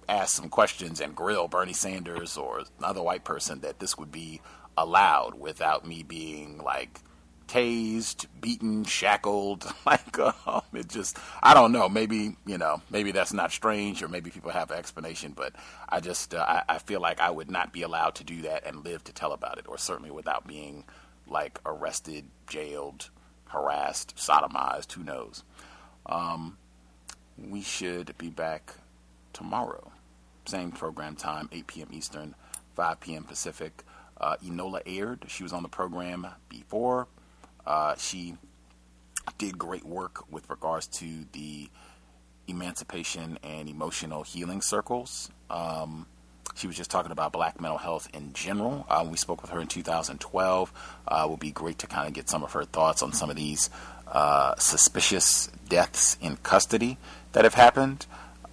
ask some questions and grill Bernie Sanders or another white person that this would be allowed without me being like tased, beaten, shackled. (laughs) Like um, it just, I don't know. Maybe you know, maybe that's not strange, or maybe people have an explanation. But I just, uh, I, I feel like I would not be allowed to do that and live to tell about it, or certainly without being like arrested, jailed, harassed, sodomized. Who knows? Um, we should be back tomorrow, same program time, 8 p.m. Eastern, 5 p.m. Pacific. Uh, Enola Aird, she was on the program before. Uh, she did great work with regards to the emancipation and emotional healing circles. Um, she was just talking about black mental health in general. Uh, we spoke with her in 2012. Uh, it would be great to kind of get some of her thoughts on some of these uh, suspicious deaths in custody that have happened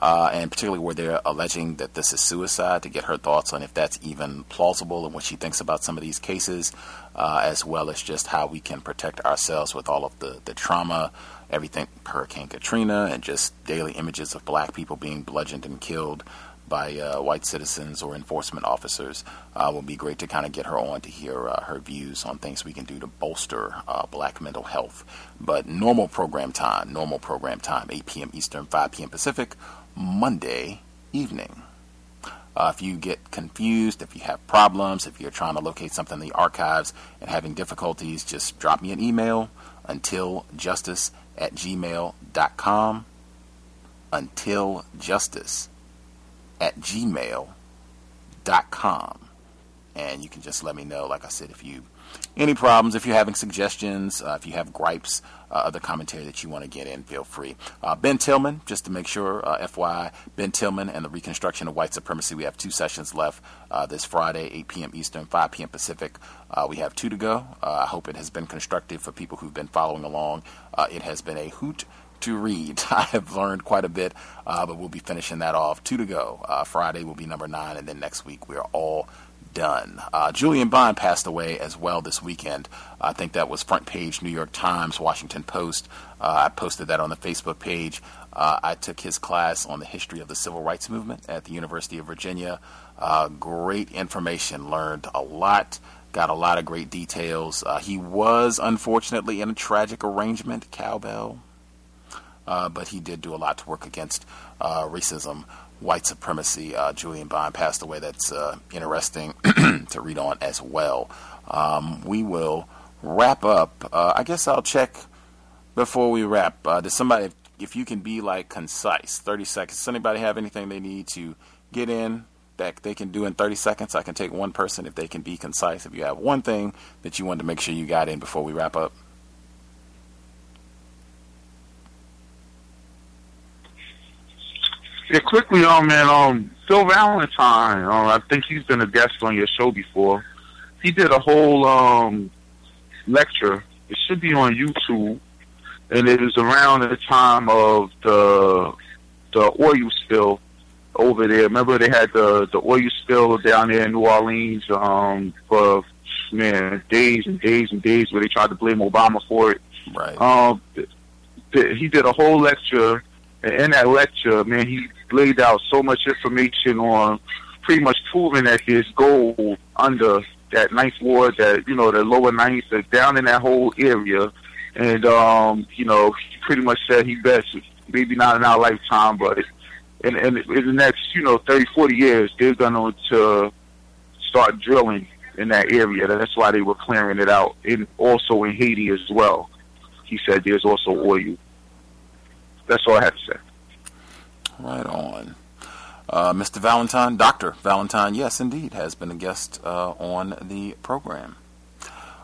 uh, and particularly where they're alleging that this is suicide, to get her thoughts on if that's even plausible and what she thinks about some of these cases, uh, as well as just how we can protect ourselves with all of the, the trauma, everything Hurricane Katrina, and just daily images of black people being bludgeoned and killed by uh, white citizens or enforcement officers uh, will be great to kind of get her on to hear uh, her views on things we can do to bolster uh, black mental health. But normal program time, normal program time, 8 p.m. Eastern, 5 p.m. Pacific Monday evening. Uh, if you get confused, if you have problems, if you're trying to locate something in the archives and having difficulties, just drop me an email until justice at gmail.com. Until justice at gmail.com. And you can just let me know, like I said, if you any problems, if you're having suggestions, uh, if you have gripes, uh, other commentary that you want to get in, feel free. Uh, ben Tillman, just to make sure, uh, FYI, Ben Tillman and the Reconstruction of White Supremacy. We have two sessions left uh, this Friday, 8 p.m. Eastern, 5 p.m. Pacific. Uh, we have two to go. I hope it has been constructive for people who've been following along. it has been a hoot to read. (laughs) I have learned quite a bit, uh, but we'll be finishing that off. Two to go. Uh, Friday will be number nine, and then next week we're all done. Uh, Julian Bond passed away as well this weekend. I think that was front page New York Times, Washington Post. Uh, I posted that on the Facebook page. Uh, I took his class on the history of the civil rights movement at the University of Virginia. Uh, great information, learned a lot, got a lot of great details. Uh, he was unfortunately in a tragic arrangement, cowbell, uh, but he did do a lot to work against racism white supremacy. Uh, Julian Bond passed away. That's uh, interesting (clears throat) to read on as well. Um, we will wrap up. Uh, I guess I'll check before we wrap. Uh, does somebody, if, you can be like concise, 30 seconds, does anybody have anything they need to get in that they can do in 30 seconds? I can take one person if they can be concise. If you have one thing that you want to make sure you got in before we wrap up. Yeah, quickly on um, man, um, Phil Valentine. Um, I think he's been a guest on your show before. He did a whole um lecture. It should be on YouTube, and it was around the time of the the oil spill over there. Remember they had the the oil spill down there in New Orleans um for man days and days and days where they tried to blame Obama for it. Right. Um, he did a whole lecture, and in that lecture, man, he laid out so much information on pretty much proving that there's gold under that ninth ward, that you know, the lower ninth, that down in that whole area, and um, you know, pretty much said he bets maybe not in our lifetime, but in, in, in the next you know 30, 40 years, they're going to start drilling in that area. That's why they were clearing it out, and also in Haiti as well. He said there's also oil. That's all I have to say. Right on. Uh, Mr. Valentine, Dr. Valentine, yes, indeed, has been a guest uh, on the program.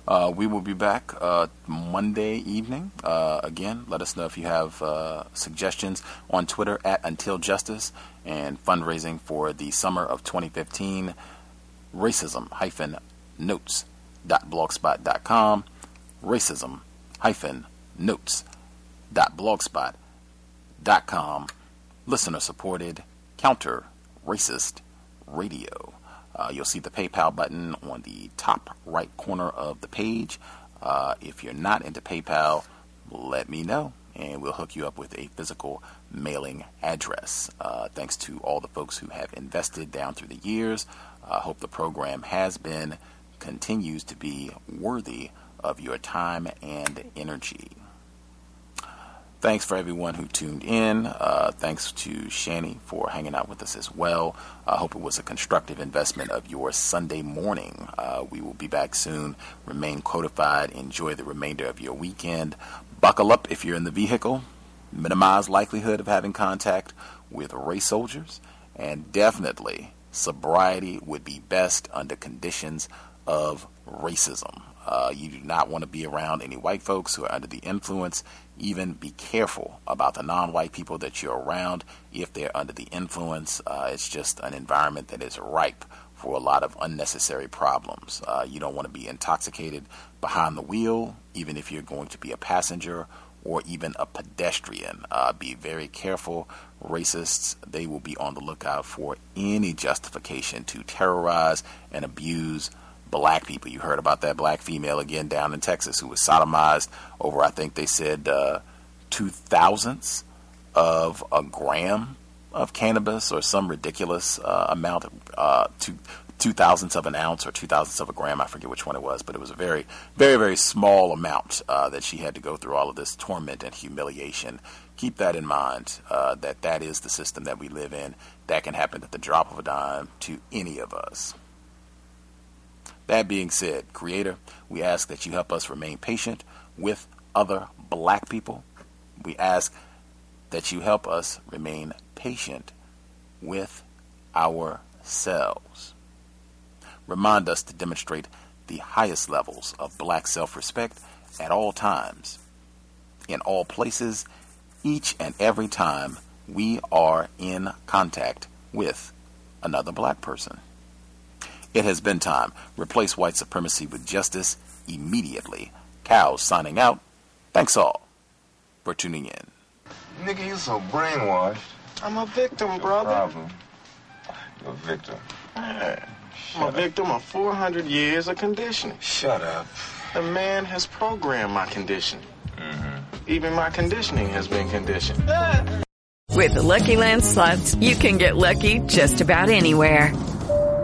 Uh, we will be back uh, Monday evening. Uh, again, let us know if you have uh, suggestions on Twitter at Until Justice and fundraising for the summer of 2015. Racism hyphen notes dot blogspot.com. Racism hyphen notes dot blogspot.com. Listener supported counter racist radio. Uh, you'll see the PayPal button on the top right corner of the page. Uh, if you're not into PayPal, let me know and we'll hook you up with a physical mailing address. Uh, thanks to all the folks who have invested down through the years. I hope the program has been, continues to be worthy of your time and energy. Thanks for everyone who tuned in. Uh, thanks to Channy for hanging out with us as well. I hope it was a constructive investment of your Sunday morning. Uh, we will be back soon. Remain codified. Enjoy the remainder of your weekend. Buckle up if you're in the vehicle. Minimize likelihood of having contact with race soldiers. And definitely, sobriety would be best under conditions of racism. Uh, you do not want to be around any white folks who are under the influence. Even be careful about the non white people that you're around if they're under the influence. Uh, it's just an environment that is ripe for a lot of unnecessary problems. Uh, you don't want to be intoxicated behind the wheel, even if you're going to be a passenger or even a pedestrian. Uh, be very careful. Racists, they will be on the lookout for any justification to terrorize and abuse black people. You heard about that black female again down in Texas who was sodomized over, I think they said, uh, two thousandths of a gram of cannabis or some ridiculous uh, amount, uh, two, two thousandths of an ounce or two thousandths of a gram. I forget which one it was, but it was a very, very, very small amount uh, that she had to go through all of this torment and humiliation. Keep that in mind. Uh, that that is the system that we live in. That can happen at the drop of a dime to any of us. That being said, Creator, we ask that you help us remain patient with other black people. We ask that you help us remain patient with ourselves. Remind us to demonstrate the highest levels of black self respect at all times, in all places, each and every time we are in contact with another black person. It has been time. Replace white supremacy with justice immediately. Cows signing out. Thanks all for tuning in. Nigga, you so brainwashed. I'm a victim, brother. Problem. You're a victim. Yeah. I'm a victim of 400 years of conditioning. Shut up. The man has programmed my conditioning. Mm-hmm. Even my conditioning has been conditioned. With the Lucky Land slots, you can get lucky just about anywhere.